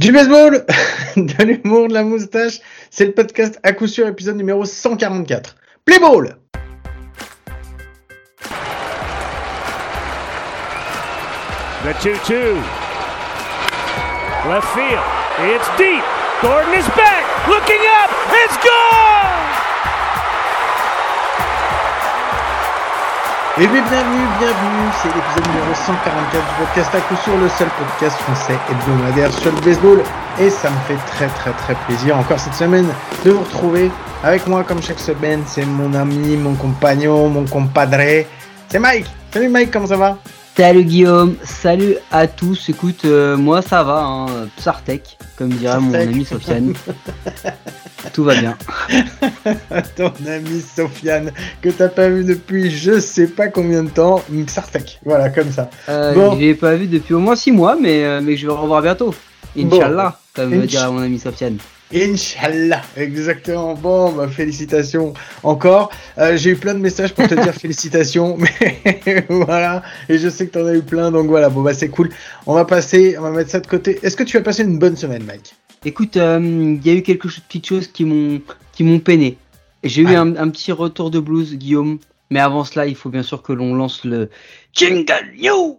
Du baseball, de l'humour, de la moustache, c'est le podcast à coup sûr épisode numéro 144. Play ball The 2-2. Left field. It's deep. Gordon is back. Looking up. It's gone! Et bien, bienvenue, bienvenue, c'est l'épisode numéro 144 du podcast à coup sûr, le seul podcast français hebdomadaire sur le baseball. Et ça me fait très très très plaisir encore cette semaine de vous retrouver avec moi comme chaque semaine. C'est mon ami, mon compagnon, mon compadre. C'est Mike. Salut Mike, comment ça va? Salut Guillaume, salut à tous. Écoute, euh, moi ça va, hein, Psartek, comme dirait mon Psartek. ami Sofiane. Tout va bien. Ton ami Sofiane, que t'as pas vu depuis je sais pas combien de temps, Sartek. Voilà, comme ça. Euh, Bon. Je l'ai pas vu depuis au moins 6 mois, mais, euh, mais je vais le revoir bientôt. Inch'Allah, comme Inch- dirait mon ami Sofiane. Inch'Allah, exactement. Bon, bah, félicitations encore. Euh, J'ai eu plein de messages pour te dire félicitations, mais voilà. Et je sais que t'en as eu plein, donc voilà. Bon, bah, c'est cool. On va passer, on va mettre ça de côté. Est-ce que tu as passé une bonne semaine, Mike? Écoute, euh, il y a eu quelques petites choses qui m'ont qui m'ont peiné. J'ai eu un, un petit retour de blues, Guillaume. Mais avant cela, il faut bien sûr que l'on lance le Jingle New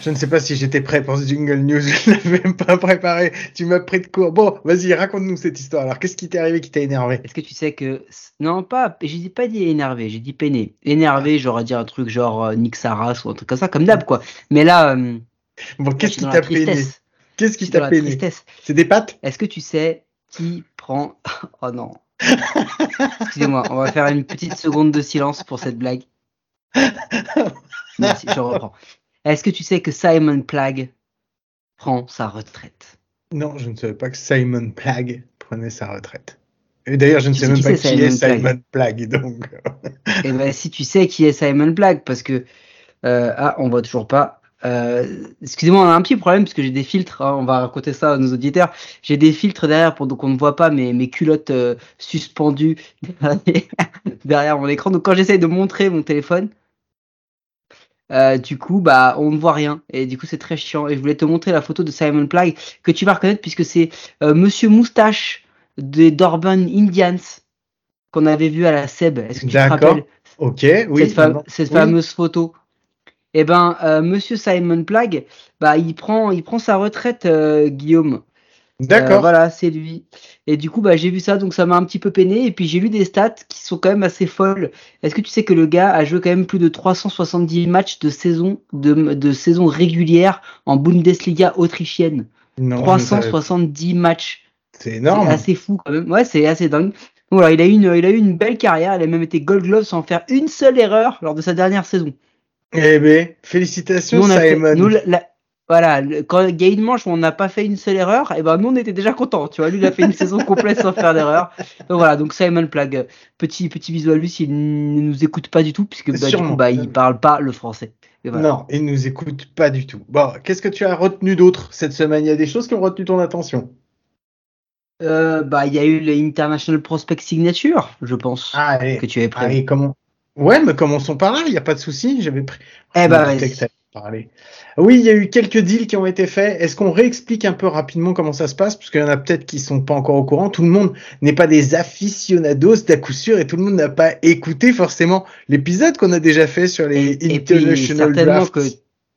Je ne sais pas si j'étais prêt pour ce jingle news. Je l'avais même pas préparé. Tu m'as pris de court. Bon, vas-y, raconte-nous cette histoire. Alors, qu'est-ce qui t'est arrivé qui t'a énervé? Est-ce que tu sais que non pas j'ai dit pas dit énervé, j'ai dit peiné. Énervé, j'aurais dit un truc genre euh, Nick Saras ou un truc comme ça comme d'hab quoi. Mais là euh, Bon, qu'est-ce qui t'a peiné? Qu'est-ce qui t'a peiné? C'est des pattes? Est-ce que tu sais qui prend Oh non. Excusez-moi, on va faire une petite seconde de silence pour cette blague. Merci, je reprends. Est-ce que tu sais que Simon Plagg prend sa retraite? Non, je ne savais pas que Simon Plagg prenait sa retraite. Et d'ailleurs, je ne sais même pas qui est Simon Simon Plagg, donc. Et ben si tu sais qui est Simon Plagg, parce que euh, ah on voit toujours pas. Euh, Excusez-moi, on a un petit problème parce que j'ai des filtres. hein, on va raconter ça à nos auditeurs. J'ai des filtres derrière pour donc on ne voit pas mes, mes culottes euh, suspendues derrière, derrière mon écran. Donc quand j'essaye de montrer mon téléphone, euh, du coup bah on ne voit rien et du coup c'est très chiant. Et je voulais te montrer la photo de Simon Plagg que tu vas reconnaître puisque c'est euh, Monsieur Moustache des Dorban Indians qu'on avait vu à la SEB. Est-ce que tu te rappelles? Ok, oui. cette, cette oui. fameuse photo. Eh ben, euh, Monsieur Simon Plagg, bah, il prend, il prend sa retraite, euh, Euh, D'accord. voilà, c'est lui. Et du coup, bah, j'ai vu ça, donc ça m'a un petit peu peiné. Et puis j'ai lu des stats qui sont quand même assez folles. Est-ce que tu sais que le gars a joué quand même plus de 370 matchs de saison, de, de saison régulière en Bundesliga autrichienne? Non, je ne savais pas. 370 matchs. C'est C'est énorme. assez fou quand même. Ouais, c'est assez dingue. Voilà, il a eu une, il a eu une belle carrière. Il a même été Gold Glove sans faire une seule erreur lors de sa dernière saison. Eh ben, félicitations, Nous, on a fait- Simon. nous, la- la- voilà, quand une manche on n'a pas fait une seule erreur, et ben nous on était déjà contents. Tu vois, lui il a fait une saison complète sans faire d'erreur. Donc voilà, donc Simon Plagg, euh, petit petit bisou à lui s'il ne nous écoute pas du tout, puisque bah, du coup bah il parle pas le français. Voilà. Non, il nous écoute pas du tout. Bon, qu'est-ce que tu as retenu d'autre cette semaine? Il y a des choses qui ont retenu ton attention. Euh, bah il y a eu les International Prospect Signature, je pense, Ah, allez. que tu avais prévu. Allez, comment? Ouais, mais commençons par là, il n'y a pas de souci. J'avais pris. Eh bah parler. Oui, il y a eu quelques deals qui ont été faits. Est-ce qu'on réexplique un peu rapidement comment ça se passe? Parce qu'il y en a peut-être qui sont pas encore au courant. Tout le monde n'est pas des aficionados d'à coup sûr et tout le monde n'a pas écouté forcément l'épisode qu'on a déjà fait sur les Et, et puis international certainement que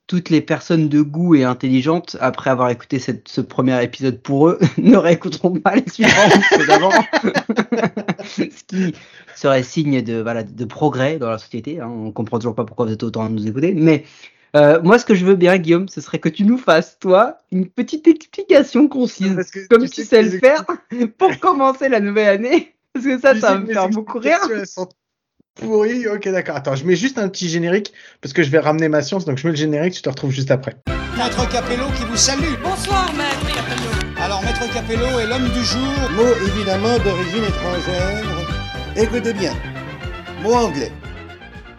toutes les personnes de goût et intelligentes, après avoir écouté cette, ce premier épisode pour eux, ne réécouteront pas les suivants d'avant. Ce qui serait signe de, voilà, de progrès dans la société. hein. On comprend toujours pas pourquoi vous êtes autant à nous écouter. Mais euh, moi, ce que je veux bien, Guillaume, ce serait que tu nous fasses, toi, une petite explication concise, Parce que comme tu tu sais le faire, pour commencer la nouvelle année. Parce que ça, Tu ça va me faire beaucoup rire. pourries. Ok, d'accord. Attends, je mets juste un petit générique parce que je vais ramener ma science. Donc je mets le générique, tu te retrouves juste après. Maître Capello qui vous salue. Bonsoir, maître Capello. Alors, Maître Capello est l'homme du jour. Mot évidemment d'origine étrangère. Écoutez bien. Mot anglais.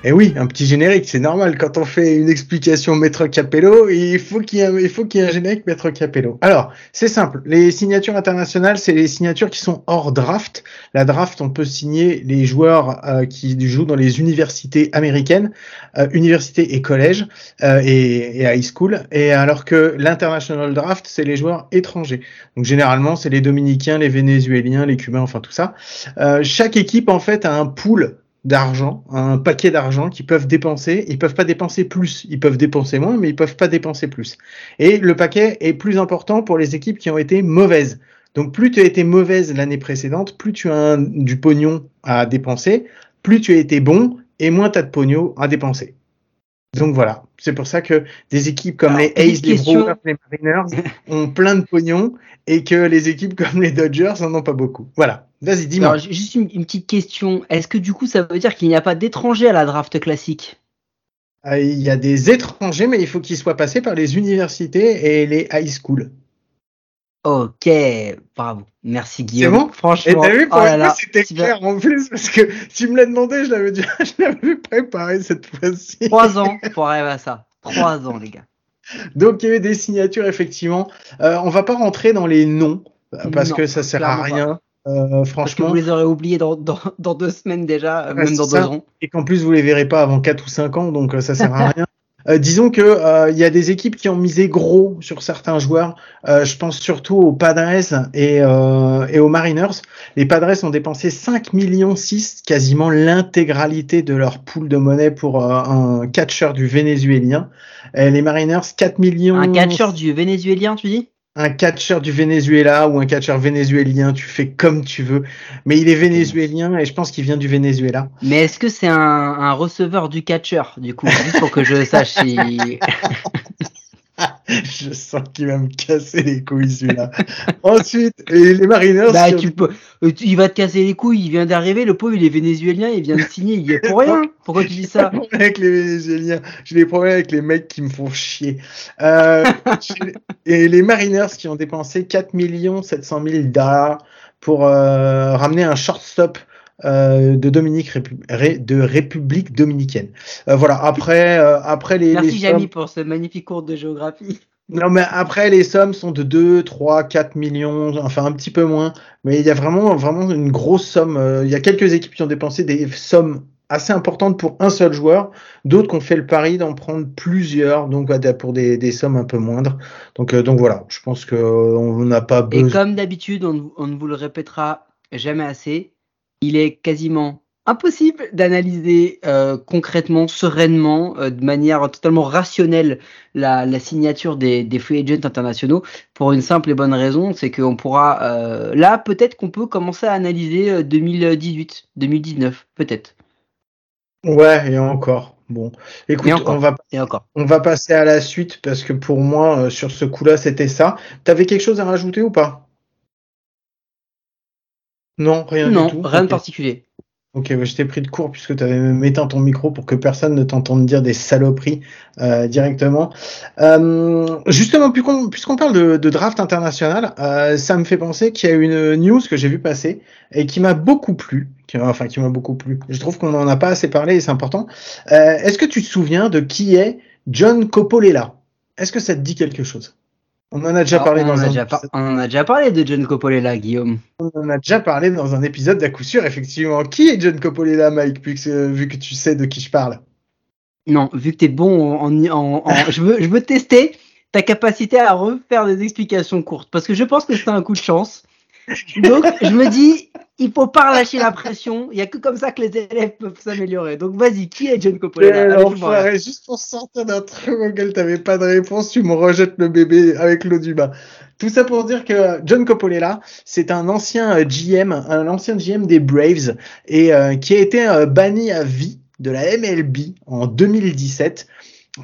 Et oui, un petit générique, c'est normal. Quand on fait une explication Maître Capello, il faut qu'il y ait un, il faut qu'il y ait un générique Maître Capello. Alors, c'est simple. Les signatures internationales, c'est les signatures qui sont hors draft. La draft, on peut signer les joueurs euh, qui jouent dans les universités américaines, euh, universités et collèges euh, et, et high school. Et alors que l'international draft, c'est les joueurs étrangers. Donc généralement, c'est les Dominicains, les Vénézuéliens, les Cubains, enfin tout ça. Euh, chaque équipe en fait a un pool d'argent, un paquet d'argent qu'ils peuvent dépenser. Ils peuvent pas dépenser plus, ils peuvent dépenser moins, mais ils peuvent pas dépenser plus. Et le paquet est plus important pour les équipes qui ont été mauvaises. Donc plus tu as été mauvaise l'année précédente, plus tu as du pognon à dépenser, plus tu as été bon et moins tu as de pognon à dépenser. Donc voilà, c'est pour ça que des équipes comme Alors, les Aces, les. Brewers, les Mariners ont plein de pognon et que les équipes comme les Dodgers en ont pas beaucoup. Voilà, vas-y, dis-moi. Juste une, une petite question. Est-ce que du coup, ça veut dire qu'il n'y a pas d'étrangers à la draft classique? Euh, Il y a des étrangers, mais il faut qu'ils soient passés par les universités et les high schools. Ok, bravo. Merci Guillaume. bon? Et Franchement, t'as vu, pour oh c'était clair en plus, parce que tu me l'as demandé, je l'avais déjà, je l'avais préparé cette fois-ci. Trois ans pour arriver à ça. Trois ans, les gars. Donc il y a eu des signatures, effectivement. Euh, on va pas rentrer dans les noms, parce Non, que ça sert à rien. Euh, Parce que franchement, vous les aurez oubliés dans, dans, dans deux semaines déjà, même c'est dans ça. deux ans. et qu'en plus vous les verrez pas avant 4 ou 5 ans, donc euh, ça sert à rien. Euh, disons que euh, il y a des équipes qui ont misé gros sur certains joueurs. Euh, je pense surtout aux Padres et, euh, et aux Mariners. Les Padres ont dépensé 5 millions 6, quasiment l'intégralité de leur pool de monnaie pour euh, un catcheur du vénézuélien. Et les Mariners 4 millions. Un catcheur du vénézuélien, tu dis? Un catcheur du Venezuela ou un catcheur vénézuélien, tu fais comme tu veux. Mais il est vénézuélien et je pense qu'il vient du Venezuela. Mais est-ce que c'est un, un receveur du catcheur, du coup Juste pour que je sache si. Je sens qu'il va me casser les couilles celui-là. Ensuite, et les Mariners. Bah, tu peux. euh, Il va te casser les couilles, il vient d'arriver, le pauvre il est vénézuélien, il vient de signer, il y est pour rien. Pourquoi tu dis ça J'ai des problèmes avec les Vénézuéliens. J'ai des problèmes avec les mecs qui me font chier. Euh, et les Mariners qui ont dépensé 4 700 000 dollars pour euh, ramener un shortstop euh, de Dominique Répu- Ré- de République dominicaine. Euh, voilà. Après, euh, après les. Merci les Jamy sommes- pour ce magnifique cours de géographie. Non, mais après, les sommes sont de 2, 3, 4 millions, enfin un petit peu moins. Mais il y a vraiment, vraiment une grosse somme. Il y a quelques équipes qui ont dépensé des sommes assez importantes pour un seul joueur. D'autres qui ont fait le pari d'en prendre plusieurs, donc pour des, des sommes un peu moindres. Donc, donc voilà, je pense que euh, on n'a pas Et besoin. comme d'habitude, on, on ne vous le répétera jamais assez, il est quasiment impossible d'analyser euh, concrètement, sereinement, euh, de manière totalement rationnelle la, la signature des, des free agents internationaux pour une simple et bonne raison, c'est qu'on pourra euh, là peut-être qu'on peut commencer à analyser euh, 2018, 2019, peut-être. Ouais, et encore. Bon, écoute, encore. on va on va passer à la suite parce que pour moi, sur ce coup-là, c'était ça. T'avais quelque chose à rajouter ou pas? Non, rien non, du tout. rien de particulier. Ok, bah, je t'ai pris de court puisque tu avais même éteint ton micro pour que personne ne t'entende dire des saloperies euh, directement. Euh, justement, puisqu'on parle de, de draft international, euh, ça me fait penser qu'il y a une news que j'ai vu passer et qui m'a beaucoup plu. Qui, enfin, qui m'a beaucoup plu. Je trouve qu'on n'en a pas assez parlé et c'est important. Euh, Est-ce que tu te souviens de qui est John Coppolela Est-ce que ça te dit quelque chose? On en a déjà parlé on, dans en a un déjà épisode. on en a déjà parlé de John Coppola, Guillaume. On en a déjà parlé dans un épisode d'à coup sûr, effectivement. Qui est John Coppolela, Mike, vu que tu sais de qui je parle? Non, vu que t'es bon en, en, en- je veux, je veux tester ta capacité à refaire des explications courtes parce que je pense que c'est un coup de chance. Donc, je me dis, il faut pas relâcher la pression. Il y a que comme ça que les élèves peuvent s'améliorer. Donc, vas-y, qui est John Coppola? Allez, juste pour sortir d'un truc auquel t'avais pas de réponse, tu me rejettes le bébé avec l'eau du bain. Tout ça pour dire que John Coppolela, c'est un ancien euh, GM, un ancien GM des Braves, et euh, qui a été euh, banni à vie de la MLB en 2017.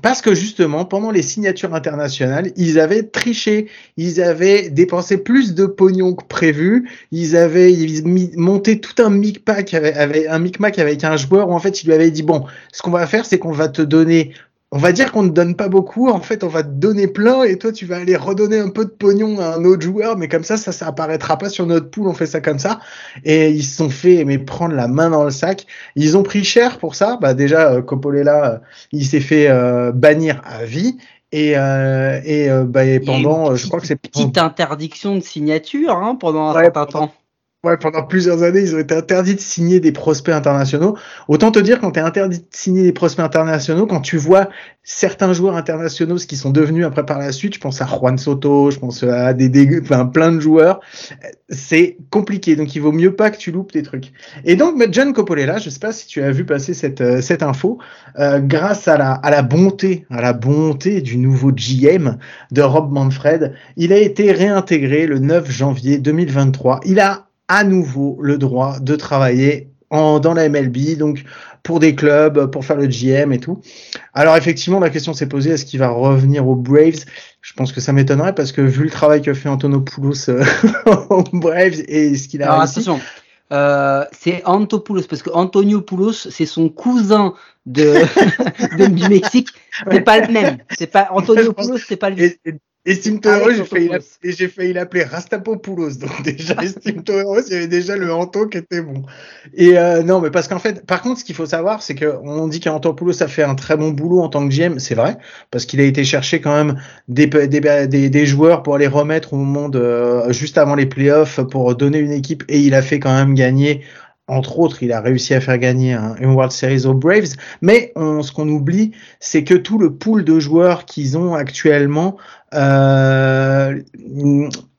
Parce que justement, pendant les signatures internationales, ils avaient triché, ils avaient dépensé plus de pognon que prévu, ils avaient ils monté tout un micmac avec, avec un micmac avec un joueur où en fait il lui avait dit bon, ce qu'on va faire, c'est qu'on va te donner on va dire qu'on ne donne pas beaucoup, en fait, on va te donner plein et toi, tu vas aller redonner un peu de pognon à un autre joueur, mais comme ça, ça, ça apparaîtra pas sur notre pool, on fait ça comme ça. Et ils se sont fait, mais prendre la main dans le sac. Ils ont pris cher pour ça. Bah, déjà, euh, Coppola, euh, il s'est fait euh, bannir à vie. Et, euh, et, euh, bah, et pendant, je crois que c'est Petite interdiction de signature hein, pendant un Ouais, certain temps. Ouais, pendant plusieurs années, ils ont été interdits de signer des prospects internationaux. Autant te dire, quand tu es interdit de signer des prospects internationaux, quand tu vois certains joueurs internationaux, ce qu'ils sont devenus après par la suite, je pense à Juan Soto, je pense à des, des enfin, plein de joueurs, c'est compliqué. Donc, il vaut mieux pas que tu loupes des trucs. Et donc, John Coppola, je sais pas si tu as vu passer cette, euh, cette info, euh, grâce à la, à la bonté, à la bonté du nouveau GM de Rob Manfred, il a été réintégré le 9 janvier 2023. Il a à nouveau le droit de travailler en, dans la MLB, donc pour des clubs, pour faire le GM et tout. Alors effectivement, la question s'est posée, est-ce qu'il va revenir aux Braves? Je pense que ça m'étonnerait parce que vu le travail que fait Antonopoulos euh, aux Braves et ce qu'il a Alors réussi, attention, euh, c'est Antopoulos parce que Antonio Poulos, c'est son cousin de, de du Mexique. C'est pas le même. C'est pas Antonio Poulos, c'est pas le. Et, et, estime Avec heureux, j'ai failli et j'ai failli l'appeler Rastapopoulos. Donc déjà, estime heureux, il y avait déjà le Anto qui était bon. Et euh, non, mais parce qu'en fait, par contre, ce qu'il faut savoir, c'est que on dit qu'Antopoulos a fait un très bon boulot en tant que GM, c'est vrai, parce qu'il a été chercher quand même des, des, des, des joueurs pour les remettre au moment de juste avant les playoffs pour donner une équipe, et il a fait quand même gagner. Entre autres, il a réussi à faire gagner un, une World Series aux Braves. Mais on, ce qu'on oublie, c'est que tout le pool de joueurs qu'ils ont actuellement, euh,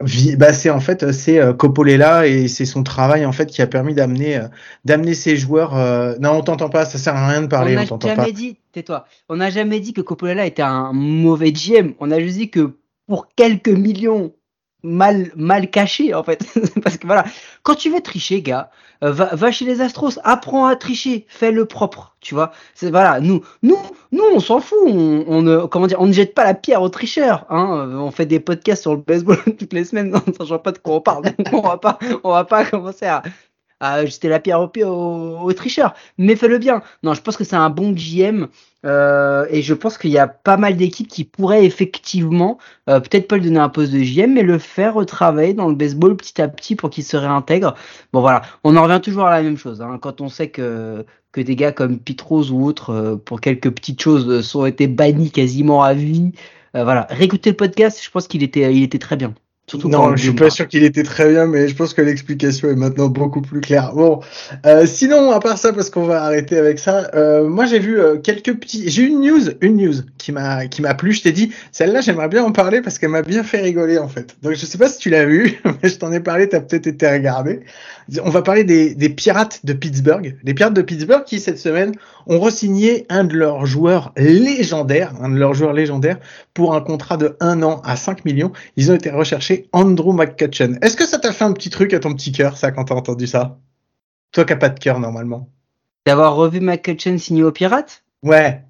vi- bah c'est en fait c'est euh, Coppola et c'est son travail en fait qui a permis d'amener euh, d'amener ces joueurs. euh, Non, on t'entend pas, ça sert à rien de parler, n'a on t'entend jamais pas. dit, tais-toi, on n'a jamais dit que Coppola était un mauvais GM. On a juste dit que pour quelques millions mal, mal cachés, en fait. Parce que voilà, quand tu veux tricher, gars, euh, va, va chez les Astros, apprends à tricher, fais le propre, tu vois. C'est voilà, nous, nous, nous, on s'en fout. On, ne, comment dire, on ne jette pas la pierre aux tricheurs. Hein. Euh, On fait des podcasts sur le baseball toutes les semaines, en sachant pas de quoi on parle. Donc on va pas, on va pas commencer à, jeter la pierre aux, aux tricheurs. Mais fais-le bien. Non, je pense que c'est un bon GM. Euh, et je pense qu'il y a pas mal d'équipes qui pourraient effectivement, euh, peut-être pas lui donner un poste de GM, mais le faire retravailler dans le baseball petit à petit pour qu'il se réintègre. Bon voilà, on en revient toujours à la même chose. Hein. Quand on sait que, que des gars comme Pete Rose ou autres, euh, pour quelques petites choses, euh, sont été bannis quasiment à vie. Euh, voilà, réécoutez le podcast, je pense qu'il était, il était très bien. Surtout Non, je suis pas sûr qu'il était très bien, mais je pense que l'explication est maintenant beaucoup plus claire. Bon, euh, sinon, à part ça, parce qu'on va arrêter avec ça, euh, moi j'ai vu euh, quelques petits. J'ai une news, une news qui m'a qui m'a plu. Je t'ai dit, celle-là, j'aimerais bien en parler parce qu'elle m'a bien fait rigoler en fait. Donc je sais pas si tu l'as vu, mais je t'en ai parlé. T'as peut-être été regardé. On va parler des, des pirates de Pittsburgh. Les pirates de Pittsburgh qui cette semaine ont re-signé un de leurs joueurs légendaires, un de leurs joueurs légendaires pour un contrat de un an à 5 millions. Ils ont été recherchés Andrew McCutcheon. Est-ce que ça t'a fait un petit truc à ton petit cœur, ça, quand t'as entendu ça? Toi qui n'as pas de cœur, normalement. D'avoir revu McCutcheon signé aux Pirates Ouais.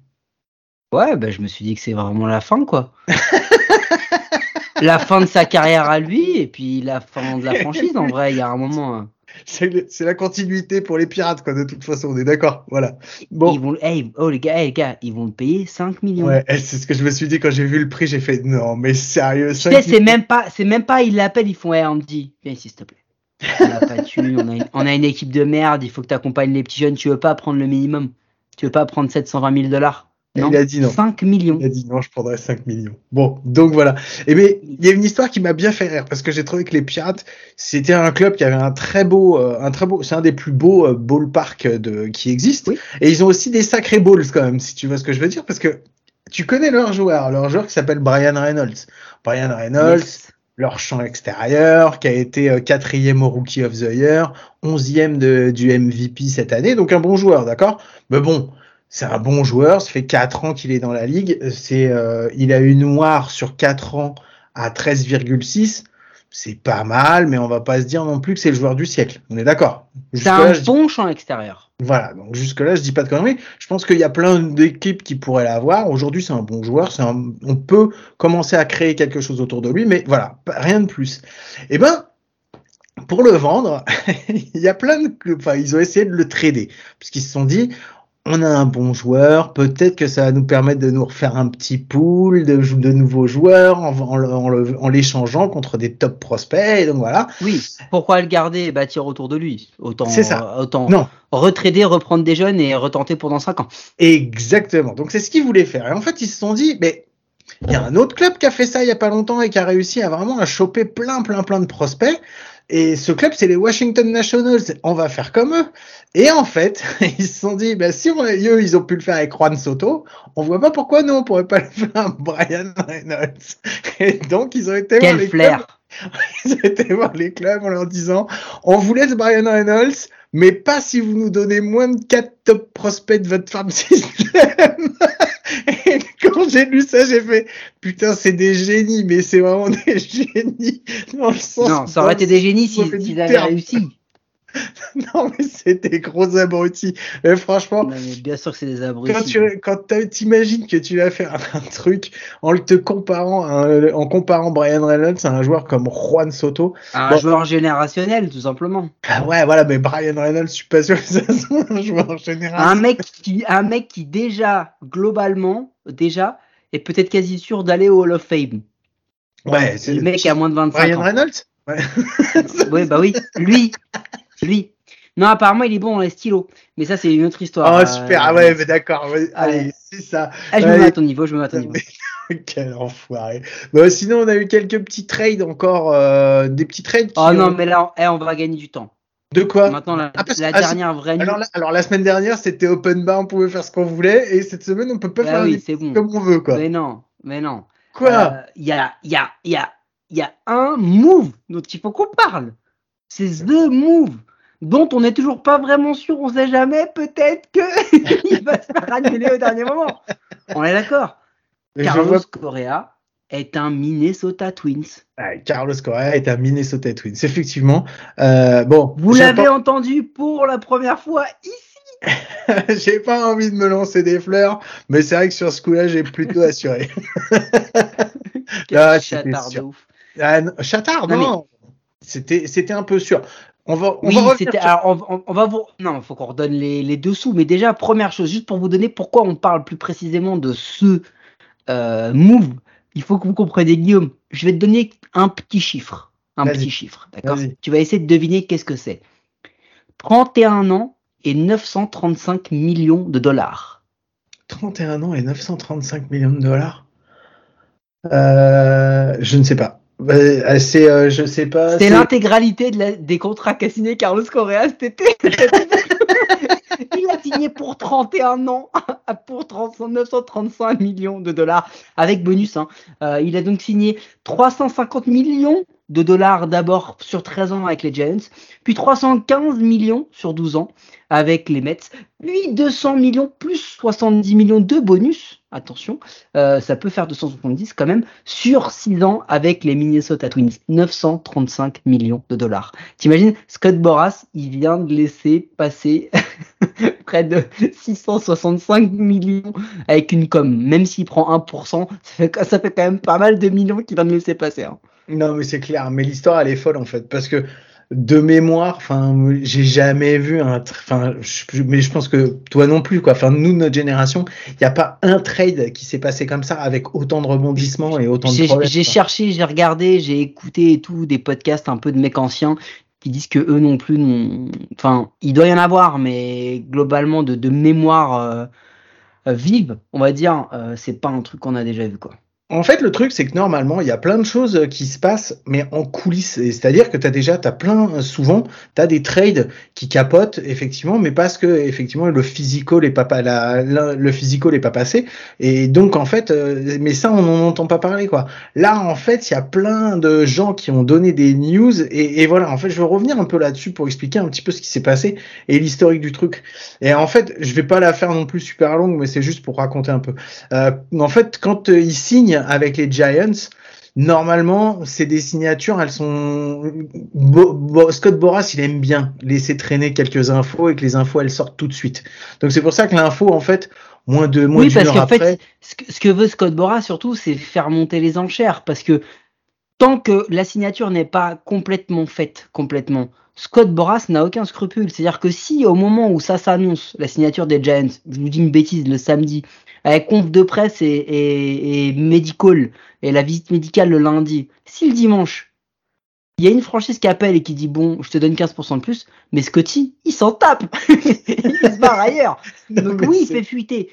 Ouais, bah, je me suis dit que c'est vraiment la fin, quoi. la fin de sa carrière à lui, et puis la fin de la franchise, en vrai, il y a un moment. hein. C'est la continuité pour les pirates, quoi, de toute façon, on est d'accord. Voilà. Bon. Ils vont, hey, oh les gars, hey, les gars, ils vont le payer 5 millions. Ouais, eh, c'est ce que je me suis dit quand j'ai vu le prix, j'ai fait non, mais sérieux, Tu 5 sais, c'est même pas, c'est même pas, ils l'appellent, ils font, hey Andy, viens ici, s'il te plaît. On a pas de thunes, on a, une, on a une équipe de merde, il faut que tu accompagnes les petits jeunes, tu veux pas prendre le minimum. Tu veux pas prendre 720 000 dollars. Non, Il a dit non. 5 millions. Il a dit non, je prendrais 5 millions. Bon, donc voilà. Et mais il y a une histoire qui m'a bien fait rire parce que j'ai trouvé que les Pirates, c'était un club qui avait un très beau, euh, un très beau, c'est un des plus beaux euh, ballparks de qui existent. Oui. Et ils ont aussi des sacrés balls quand même, si tu vois ce que je veux dire, parce que tu connais leur joueur, leur joueur qui s'appelle Brian Reynolds. Brian Reynolds, Yes. leur champ extérieur, qui a été euh, quatrième au Rookie of the Year, onzième du MVP cette année, donc un bon joueur, d'accord? Mais bon, c'est un bon joueur, ça fait 4 ans qu'il est dans la ligue, c'est, euh, il a une noire sur 4 ans à 13,6, c'est pas mal, mais on va pas se dire non plus que c'est le joueur du siècle, on est d'accord C'est un je dis- bon champ extérieur. voilà, donc jusque-là, je dis pas de conneries. Je pense qu'il y a plein d'équipes qui pourraient l'avoir. Aujourd'hui, c'est un bon joueur. C'est un... On peut commencer à créer quelque chose autour de lui, mais voilà, rien de plus. Eh ben, pour le vendre, il y a plein de... Enfin, ils ont essayé de le trader, parce qu'ils se sont dit, on a un bon joueur, peut-être que ça va nous permettre de nous refaire un petit pool de, de nouveaux joueurs en, en, en, en l'échangeant contre des top prospects. Et donc voilà. Oui, pourquoi le garder et bâtir autour de lui? Autant, C'est ça. autant Non. retrader, reprendre des jeunes et retenter pendant 5 ans. Exactement. Donc c'est ce qu'ils voulaient faire. Et en fait, ils se sont dit, mais il y a un autre club qui a fait ça il y a pas longtemps et qui a réussi à vraiment à choper plein, plein, plein de prospects. Et ce club, c'est les Washington Nationals. On va faire comme eux. Et en fait, ils se sont dit, bah, si on, eux, ils ont pu le faire avec Juan Soto, on voit pas pourquoi nous, on pourrait pas le faire avec Brian Reynolds. Et donc, ils ont été voir les clubs. Ils ont été voir les clubs en leur disant, on vous laisse Brian Reynolds, mais pas si vous nous donnez moins de 4 top prospects de votre farm system. Et quand j'ai lu ça, j'ai fait, putain, c'est des génies, mais c'est vraiment des génies. Dans le sens Non, ça aurait été des génies s'ils du s'ils avaient réussi. Non, mais c'est des gros abrutis. Mais franchement, Non, mais bien sûr que c'est des quand abrutis. tu quand t'imagines que tu vas faire un, truc en te comparant à en comparant Brian Reynolds à un joueur comme Juan Soto Un Bon. joueur générationnel, tout simplement. ah ouais voilà mais Brian Reynolds je suis pas sûr que ça soit un joueur général Un mec qui, un mec qui déjà, globalement, déjà, est peut-être quasi sûr d'aller au Hall of Fame. ouais c'est Le mec a moins de 25 Brian ans. Reynolds? Ouais. Oui, bah oui, lui, lui. Non, apparemment, il est bon dans les stylos. Mais ça, c'est une autre histoire. oh Euh, super ah ouais mais d'accord ouais, allez c'est ça ah, je me mets à ton niveau, je me mets à ton niveau. quel enfoiré Bon, sinon on a eu quelques petits trades encore euh, des petits trades qui Oh non, mais là, eh, on va gagner du temps. de quoi? Maintenant, la, Ah, parce la ah, dernière vraie alors la, alors la semaine dernière c'était open bar on pouvait faire ce qu'on voulait et cette semaine on peut pas Bah faire oui, des- bon. comme on veut quoi Mais non, mais non. quoi? Euh, Il y, a, y, a, y, a, il y a un move dont il faut qu'on parle? C'est The Move, dont on n'est toujours pas vraiment sûr. On sait jamais, peut-être qu'il va se faire annuler au dernier moment. On est d'accord. Carlos vois- Correa est un Minnesota Twins. Ah, Carlos Correa est un Minnesota Twins, effectivement. Euh, bon, Vous l'avez entendu pour la première fois ici. j'ai pas envie de me lancer des fleurs, mais c'est vrai que sur ce coup-là, j'ai plutôt assuré. Quel Ah, chatard de ouf. Ah, non, Chatard, Non, c'était un peu sûr. On va, on Oui, va c'était. sur- Alors, on, on- on va vous. Non, il faut qu'on redonne les, les dessous. Mais déjà, première chose, juste pour vous donner pourquoi on parle plus précisément de ce euh, move, il faut que vous compreniez, Guillaume. Je vais te donner un petit chiffre. Un Vas-y. petit chiffre, d'accord Vas-y. Tu vas essayer de deviner qu'est-ce que c'est. 31 ans et 935 millions de dollars. 31 ans et 935 millions de dollars? Euh, je ne sais pas. Euh, c'est, euh, je sais pas. C'est c'est- l'intégralité de la- des contrats qu'a signé Carlos Correa cet été. Il a signé pour 31 ans, pour 30 935 millions de dollars, avec bonus. hein. Euh, il a donc signé 350 millions de dollars d'abord sur 13 ans avec les Giants, puis 315 millions sur 12 ans avec les Mets, puis 200 millions plus 70 millions de bonus. Attention, euh, ça peut faire 270 quand même sur 6 ans avec les Minnesota Twins. 935 millions de dollars. T'imagines, Scott Boras, il vient de laisser passer près de 665 millions avec une com. Même s'il prend 1%, ça fait, quand même pas mal de millions qu'il vient de laisser passer. hein. Non, mais c'est clair. Mais l'histoire, elle est folle en fait, parce que de mémoire, enfin, j'ai jamais vu un, enfin, mais je pense que toi non plus, quoi. Enfin, nous, notre génération, il n'y a pas un trade qui s'est passé comme ça avec autant de rebondissements et autant de J'ai problèmes. j'ai quoi. cherché, j'ai regardé, j'ai écouté et tout, des podcasts un peu de mecs anciens qui disent que eux non plus, n'ont- enfin, il doit y en avoir, mais globalement de, de mémoire euh, euh, vive, on va dire, euh, c'est pas un truc qu'on a déjà vu quoi. En fait, le truc, c'est que normalement, il y a plein de choses euh, qui se passent, mais en coulisses. C'est-à-dire que tu as déjà, tu as plein, euh, souvent, tu as des trades qui capotent, effectivement, mais parce que, effectivement, le physico n'est pas, le physico n'est pas passé. Et donc, en fait, euh, mais ça, on n'en entend pas parler, quoi. Là, en fait, il y a plein de gens qui ont donné des news. Et, voilà, en fait, je veux revenir un peu là-dessus pour expliquer un petit peu ce qui s'est passé et l'historique du truc. Et en fait, je vais pas la faire non plus super longue, mais c'est juste pour raconter un peu. En fait, quand ils signent avec les Giants, normalement, c'est des signatures, elles sont. Bo- Bo- Scott Boras, il aime bien laisser traîner quelques infos et que les infos, elles sortent tout de suite. Donc c'est pour ça que l'info, en fait, moins de moins oui, parce heure qu'en après. fait, ce que, ce que veut Scott Boras surtout, c'est faire monter les enchères, parce que tant que la signature n'est pas complètement faite, complètement, Scott Boras n'a aucun scrupule. C'est-à-dire que si au moment où ça s'annonce, la signature des Giants, je vous dis une bêtise, le samedi, avec conf de presse et, et, et medical, et la visite médicale le lundi, si le dimanche, il y a une franchise qui appelle et qui dit bon, je te donne 15% de plus, mais Scotty, il s'en tape, il se barre ailleurs. Non, Donc oui, il fait fuiter.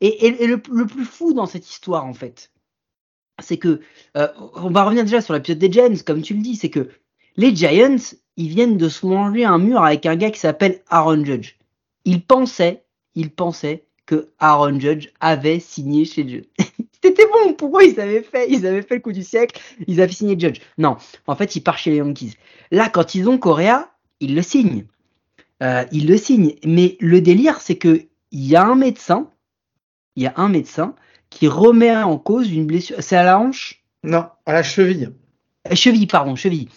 Et, et- et le, le plus fou dans cette histoire, en fait, c'est que, euh, on va revenir déjà sur l'épisode des Giants, comme tu le dis, c'est que les Giants, ils viennent de se manger un mur avec un gars qui s'appelle Aaron Judge. Ils pensaient, ils pensaient que Aaron Judge avait signé chez Judge. C'était bon, pour eux, ils avaient fait, ils avaient fait le coup du siècle, ils avaient signé Judge. Non, en fait, il part chez les Yankees. Là, quand ils ont Correa, ils le signent. Euh, ils le signent. Mais le délire, c'est que il y a un médecin, il y a un médecin qui remet en cause une blessure. C'est à la hanche? Non, à la cheville. Euh, Cheville, pardon, cheville.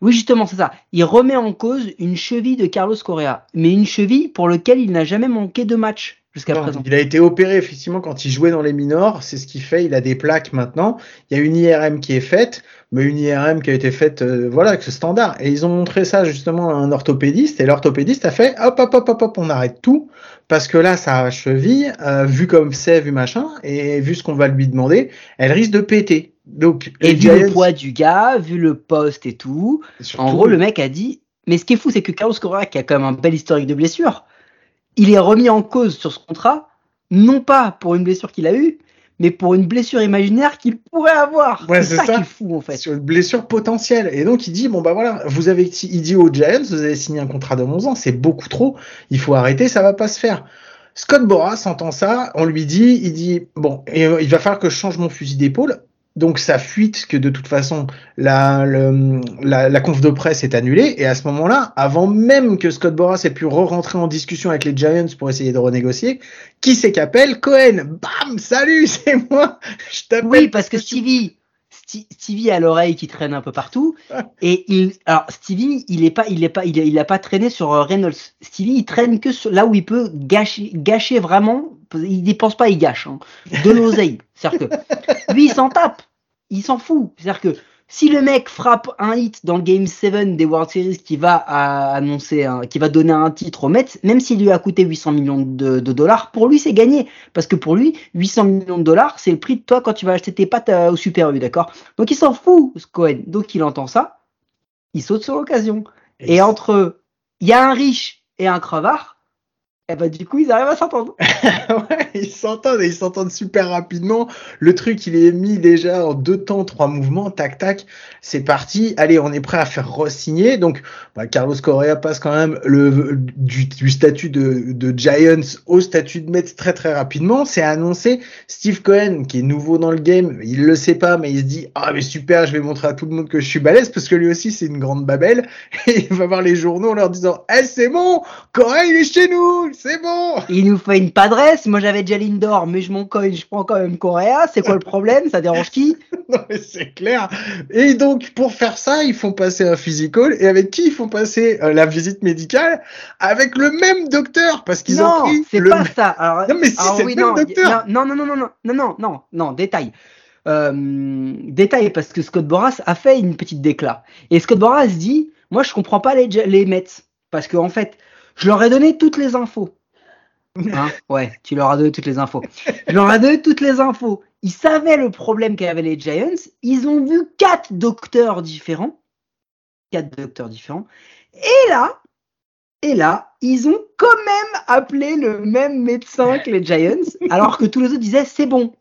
Oui, justement, c'est ça. Il remet en cause une cheville de Carlos Correa, mais une cheville pour laquelle il n'a jamais manqué de match jusqu'à Non, présent. il a été opéré effectivement quand il jouait dans les minors, c'est ce qu'il fait, il a des plaques maintenant. Il y a une IRM qui est faite, mais une IRM qui a été faite euh, voilà, avec ce standard. Et ils ont montré ça justement à un orthopédiste, et l'orthopédiste a fait hop hop hop hop hop, on arrête tout, parce que là sa cheville, euh, vu comme c'est, vu machin, et vu ce qu'on va lui demander, elle risque de péter. Donc Et vu le poids du gars, vu le poste et tout, surtout, en gros, le mec a dit. Mais ce qui est fou, c'est que Carlos Correa, qui a quand même un bel historique de blessure, il est remis en cause sur ce contrat, non pas pour une blessure qu'il a eue, mais pour une blessure imaginaire qu'il pourrait avoir. Ouais, c'est ça, ça. qui est fou, en fait. sur une blessure potentielle. Et donc il dit bon bah voilà, vous avez il dit aux Giants, vous avez signé un contrat de 11 ans, c'est beaucoup trop, il faut arrêter, ça va pas se faire. Scott Boras entend ça, on lui dit, il dit bon, et, euh, il va falloir que je change mon fusil d'épaule. Donc ça fuite que de toute façon la, le- la, la conf de presse est annulée. Et à ce moment-là, avant même que Scott Boras ait pu re-rentrer en discussion avec les Giants pour essayer de renégocier, qui c'est qu'appelle Cohen? Bam, salut, c'est moi. Je t'appelle Oui, parce que Stevie, Stevie a l'oreille qui traîne un peu partout. Et il, alors Stevie, il est pas, il est pas, il, il a pas traîné sur euh, Reynolds. Stevie, il traîne que sur- là où il peut gâcher, gâcher vraiment. Il dépense pas, il gâche hein, de l'oseille. C'est-à-dire que lui, il s'en tape, il s'en fout. C'est-à-dire que si le mec frappe un hit dans le Game 7 des World Series qui va à- annoncer, un- qui va donner un titre au Mets, même s'il lui a coûté 800 millions de, de dollars, pour lui c'est gagné. Parce que pour lui, 800 millions de dollars, c'est le prix de toi quand tu vas acheter tes pâtes euh, au Super U, d'accord? Donc il s'en fout, ce Cohen. Donc il entend ça, il saute sur l'occasion. Et entre, il y a un riche et un crevard, et bah du coup ils arrivent à s'entendre. ouais, ils s'entendent et ils s'entendent super rapidement. Le truc, il est mis déjà en deux temps, trois mouvements, tac tac, c'est parti. Allez, on est prêt à faire re-signer. Donc, bah, Carlos Correa passe quand même le du, du statut de, de Giants au statut de Mets très très rapidement. C'est annoncé. Steve Cohen, qui est nouveau dans le game, il le sait pas, mais il se dit ah mais super, je vais montrer à tout le monde que je suis balèze parce que lui aussi c'est une grande babelle. Et il va voir les journaux en leur disant eh c'est bon, Correa il est chez nous, c'est bon. Il nous fait une padresse, moi j'avais déjà Lindor, mais je m'en cogne, je prends quand même Correa, c'est quoi le problème Ça dérange qui Non mais c'est clair. Et donc pour faire ça, ils font passer un physical et avec qui ils font passer euh, la visite médicale Avec le même docteur parce qu'ils ont Non, pris c'est le pas ça. Alors, Non, mais si, c'est oui, le même non, docteur. Non, non, non, non, non, non, non, non, non, détail. Euh, détail parce que Scott Boras a fait une petite déclat. Et Scott Boras dit, moi je comprends pas les, les Mets parce que en fait, je leur ai donné toutes les infos. Hein ouais, tu leur as donné toutes les infos. Je leur ai donné toutes les infos. Ils savaient le problème qu'avaient les Giants. Ils ont vu quatre docteurs différents. Quatre docteurs différents. Et là, et là, ils ont quand même appelé le même médecin que les Giants, alors que tous les autres disaient c'est bon.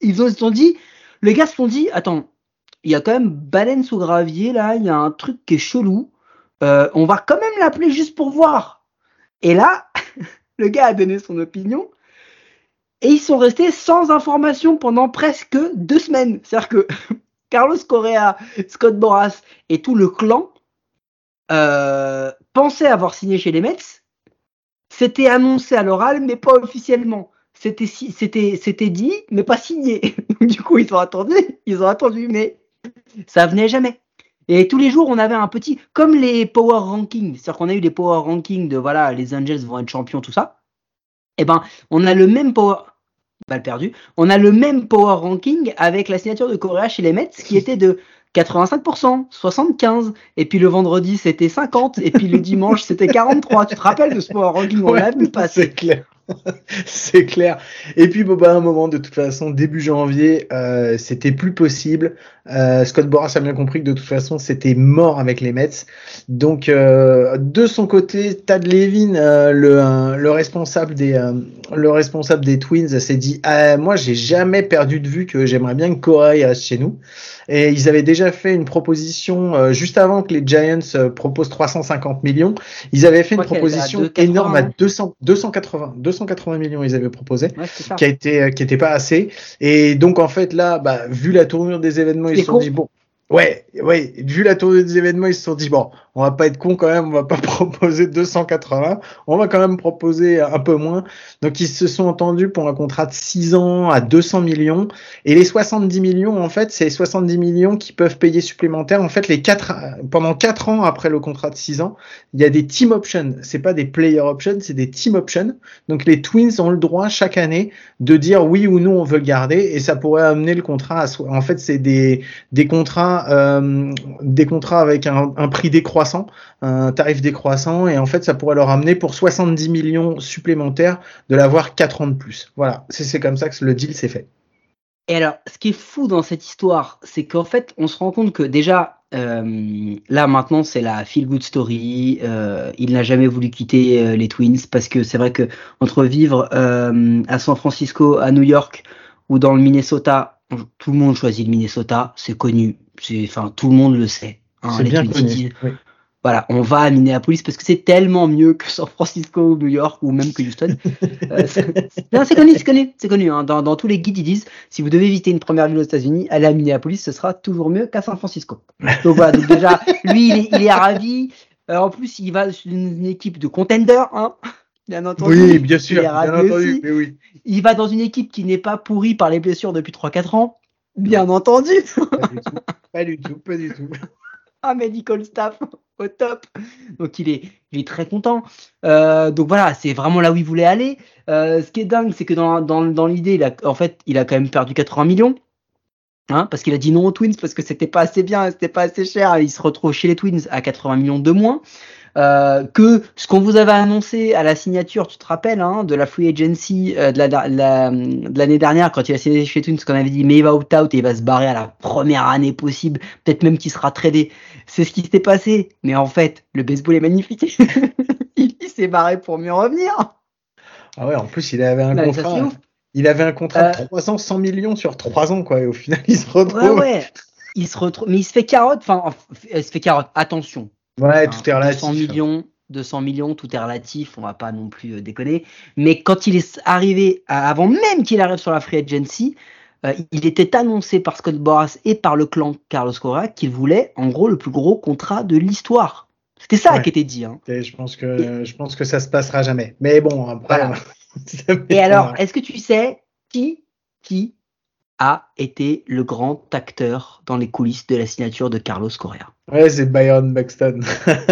Ils ont, ils se sont dit, les gars se sont dit, attends, il y a quand même baleine sous gravier là, il y a un truc qui est chelou. Euh, on va quand même l'appeler juste pour voir. Et là, le gars a donné son opinion. Et ils sont restés sans information pendant presque deux semaines. C'est-à-dire que Carlos Correa, Scott Boras et tout le clan euh, pensaient avoir signé chez les Mets. C'était annoncé à l'oral, mais pas officiellement. C'était c'était dit, mais pas signé. du coup, ils ont attendu, ils ont attendu, mais ça venait jamais. Et tous les jours, on avait un petit, comme les power rankings, c'est-à-dire qu'on a eu des power rankings de voilà, les Angels vont être champions, tout ça. Eh ben, on a le même power, balle perdue, on a le même power ranking avec la signature de Correa chez les Mets, qui était de 85%, 75, et puis le vendredi c'était 50, et puis le dimanche c'était 43. Tu te rappelles de ce Power Ranking? On l'a vu passer. C'est clair. c'est clair. Et puis, bon, bah, à un moment, de toute façon, début janvier, euh, c'était plus possible. Euh, Scott Boras a bien compris que de toute façon, c'était mort avec les Mets. Donc, euh, de son côté, Tad Levin, le, le responsable des, le responsable des Twins, s'est dit, ah, moi, j'ai jamais perdu de vue que j'aimerais bien que Corey reste chez nous. Et ils avaient déjà fait une proposition juste avant que les Giants proposent 350 millions. Ils avaient fait une proposition énorme à 200, 280, 280 millions. Ils avaient proposé, Ouais, qui a été, qui était pas assez. Et donc en fait là, bah, vu la tournure des événements, ils se sont dit bon. Ouais, ouais, vu la tournure des événements, ils se sont dit bon, on va pas être con quand même, on va pas proposer 280, on va quand même proposer un peu moins. Donc ils se sont entendus pour un contrat de 6 ans à 200 millions et les 70 millions en fait, c'est 70 millions qui peuvent payer supplémentaires en fait les quatre pendant 4 ans après le contrat de 6 ans, il y a des team options, c'est pas des player options, c'est des team options. Donc les Twins ont le droit chaque année de dire oui ou non on veut le garder et ça pourrait amener le contrat à en fait c'est des des contrats euh, des contrats avec un, prix décroissant un tarif décroissant et en fait ça pourrait leur amener pour 70 millions supplémentaires de l'avoir 4 ans de plus voilà c'est comme ça que le deal s'est fait Et alors, ce qui est fou dans cette histoire, c'est qu'en fait, on se rend compte que déjà, euh, là maintenant, c'est la feel good story. euh, il n'a jamais voulu quitter les Twins parce que c'est vrai que entre vivre à San Francisco, à New York ou dans le Minnesota, tout le monde choisit le Minnesota, c'est connu. Enfin, tout le monde le sait. hein, c'est bien oui. voilà, on va à Minneapolis parce que c'est tellement mieux que San Francisco ou New York ou même que Houston. Euh, c'est- connu, c'est connu, c'est connu. hein. Dans, dans tous les guides, ils disent si vous devez visiter une première ville aux États-Unis, allez à Minneapolis, ce sera toujours mieux qu'à San Francisco. Donc voilà, donc déjà, lui, il est, il est ravi. Euh, en plus, il va sur une, une équipe de contenders, hein, bien entendu. oui bien sûr bien entendu mais oui Il va dans une équipe qui n'est pas pourrie par les blessures depuis 3-4 ans, bien entendu. pas du tout pas du tout un medical staff au top. Donc il est, il est très content. Euh, donc voilà, c'est vraiment là où il voulait aller. Euh, ce qui est dingue, c'est que dans, dans, dans l'idée, il a, en fait, il a quand même perdu 80 millions. Hein, parce qu'il a dit non aux Twins parce que c'était pas assez bien, c'était pas assez cher. Il se retrouve chez les Twins à 80 millions de moins. Euh, que ce qu'on vous avait annoncé à la signature, tu te rappelles, hein, de la free agency euh, de la- la- de l'année dernière, quand il a signé chez Twins, qu'on avait dit mais il va opt-out et il va se barrer à la première année possible, peut-être même qu'il sera tradé. C'est ce qui s'est passé. Mais en fait, le baseball est magnifique. il il s'est barré pour mieux revenir. ah ouais en plus il avait un contrat il avait un contrat de 300 100 millions sur 3 ans quoi et au final il se retrouve Ouais, ouais. Il se retrouve, mais il se fait carotte. Enfin, en- il se fait carotte. Attention. Ouais, Enfin, tout est relatif 200 millions, 200 millions, tout est relatif, on va pas non plus euh, déconner. Mais quand il est arrivé, à- avant même qu'il arrive sur la free agency, euh, il était annoncé par Scott Boras et par le clan Carlos Correa qu'il voulait, en gros, le plus gros contrat de l'histoire. C'était ça Ouais. qui était dit. Hein. Et je pense que je pense que ça se passera jamais. Mais bon, après. Voilà. ça Et alors, est-ce que tu sais qui, qui a été le grand acteur dans les coulisses de la signature de Carlos Correa Ouais, c'est Byron Buxton.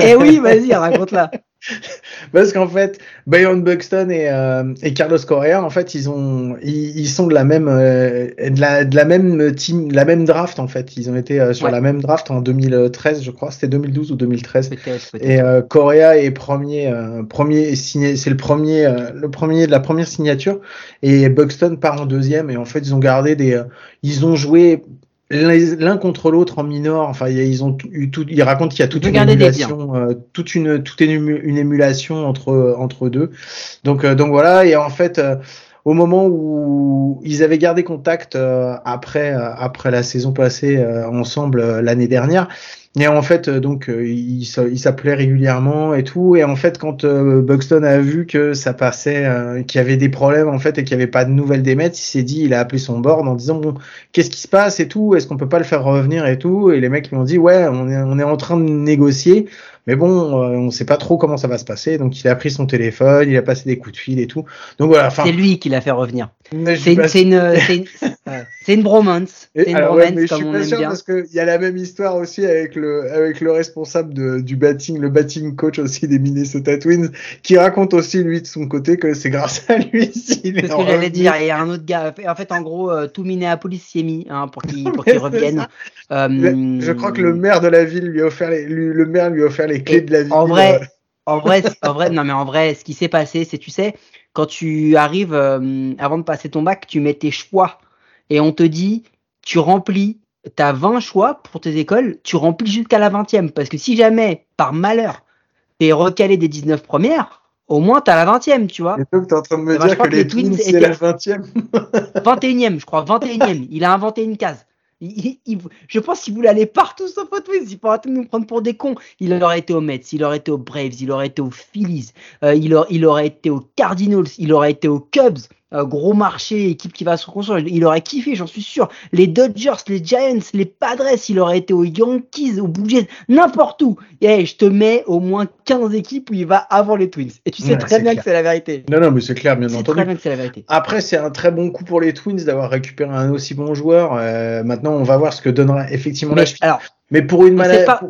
Eh oui, vas-y, raconte-la. Parce qu'en fait, Byron Buxton et, euh, et Carlos Correa, en fait, ils ont, ils, ils sont de la même, euh, de la, de la même team, de la même draft en fait. Ils ont été euh, sur Ouais. la même draft en 2013, je crois. C'était 2012 ou 2013. Peut-être, peut-être. Et euh, Correa est premier, euh, premier signé, c'est le premier, euh, le premier de la première signature. Et Buxton part en deuxième. Et en fait, ils ont gardé des, euh, ils ont joué l'un contre l'autre en minor. Enfin, ils ont eu tout. Ils racontent qu'il y a toute une émulation, euh, toute une, toute une, ému- une émulation entre entre deux. Donc euh, donc voilà. Et en fait. euh, au moment où ils avaient gardé contact euh, après euh, après la saison passée euh, ensemble euh, l'année dernière, et en fait, euh, donc, euh, il, s'appelait régulièrement et tout. Et en fait, quand euh, Buxton a vu que ça passait, qu'il y avait des problèmes en fait et qu'il n'y avait pas de nouvelles des Mets, il s'est dit, il a appelé son board en disant bon, qu'est-ce qui se passe et tout? Est-ce qu'on peut pas le faire revenir et tout? Et les mecs lui ont dit ouais, on est en train de négocier, mais bon, euh, on sait pas trop comment ça va se passer. Donc, il a pris son téléphone, il a passé des coups de fil et tout. Donc voilà. C'est lui qui l'a fait revenir. C'est une, une-. C'est une bromance. C'est une alors, ouais, bromance mais je suis on pas aime sûr bien. parce qu'il y a la même histoire aussi avec le, avec le responsable de, du batting, le batting coach aussi des Minnesota Twins, qui raconte aussi lui de son côté que c'est grâce à lui s'il est C'est ce que j'allais dire. Il y a un autre gars. En fait, en gros, euh, tout Minneapolis s'y est mis hein, pour qu'il c'est revienne. Euh, je crois que le maire de la ville lui a offert les, lui- le maire lui a offert les clés Et de la ville. en vrai, En vrai, en vrai, non mais en vrai, ce qui s'est passé, c'est tu sais, quand tu arrives euh, avant de passer ton bac, tu mets tes choix et on te dit, tu remplis, t'as 20 choix pour tes écoles, tu remplis jusqu'à la 20e parce que si jamais par malheur t'es recalé des 19 premières, au moins t'as la 20e, tu vois. Et donc, t'es en train de me Eh ben, dire que que les Twins c'est la 20e. 21e, je crois, 21e. Il a inventé une case. Je pense qu'il voulait aller partout sauf aux Twins. Il faut nous prendre pour des cons. Il aurait été aux Mets, il aurait été aux Braves, il aurait été aux Phillies, euh, il, il aurait été aux Cardinals, il aurait été aux Cubs. Euh, gros marché, équipe qui va se reconstruire. Il aurait kiffé, j'en suis sûr. Les Dodgers, les Giants, les Padres, il aurait été aux Yankees, aux Blue Jays, n'importe où. Et je te mets au moins 15 équipes où il va avant les Twins. Et tu sais Ouais, très bien clair. que c'est la vérité. Non, non, mais c'est clair, bien entendu. très bien que c'est la vérité. Après, c'est un très bon coup pour les Twins d'avoir récupéré un aussi bon joueur. Euh, maintenant, on va voir ce que donnera effectivement Mais, la suite. alors, Mais pour une maladie. pas-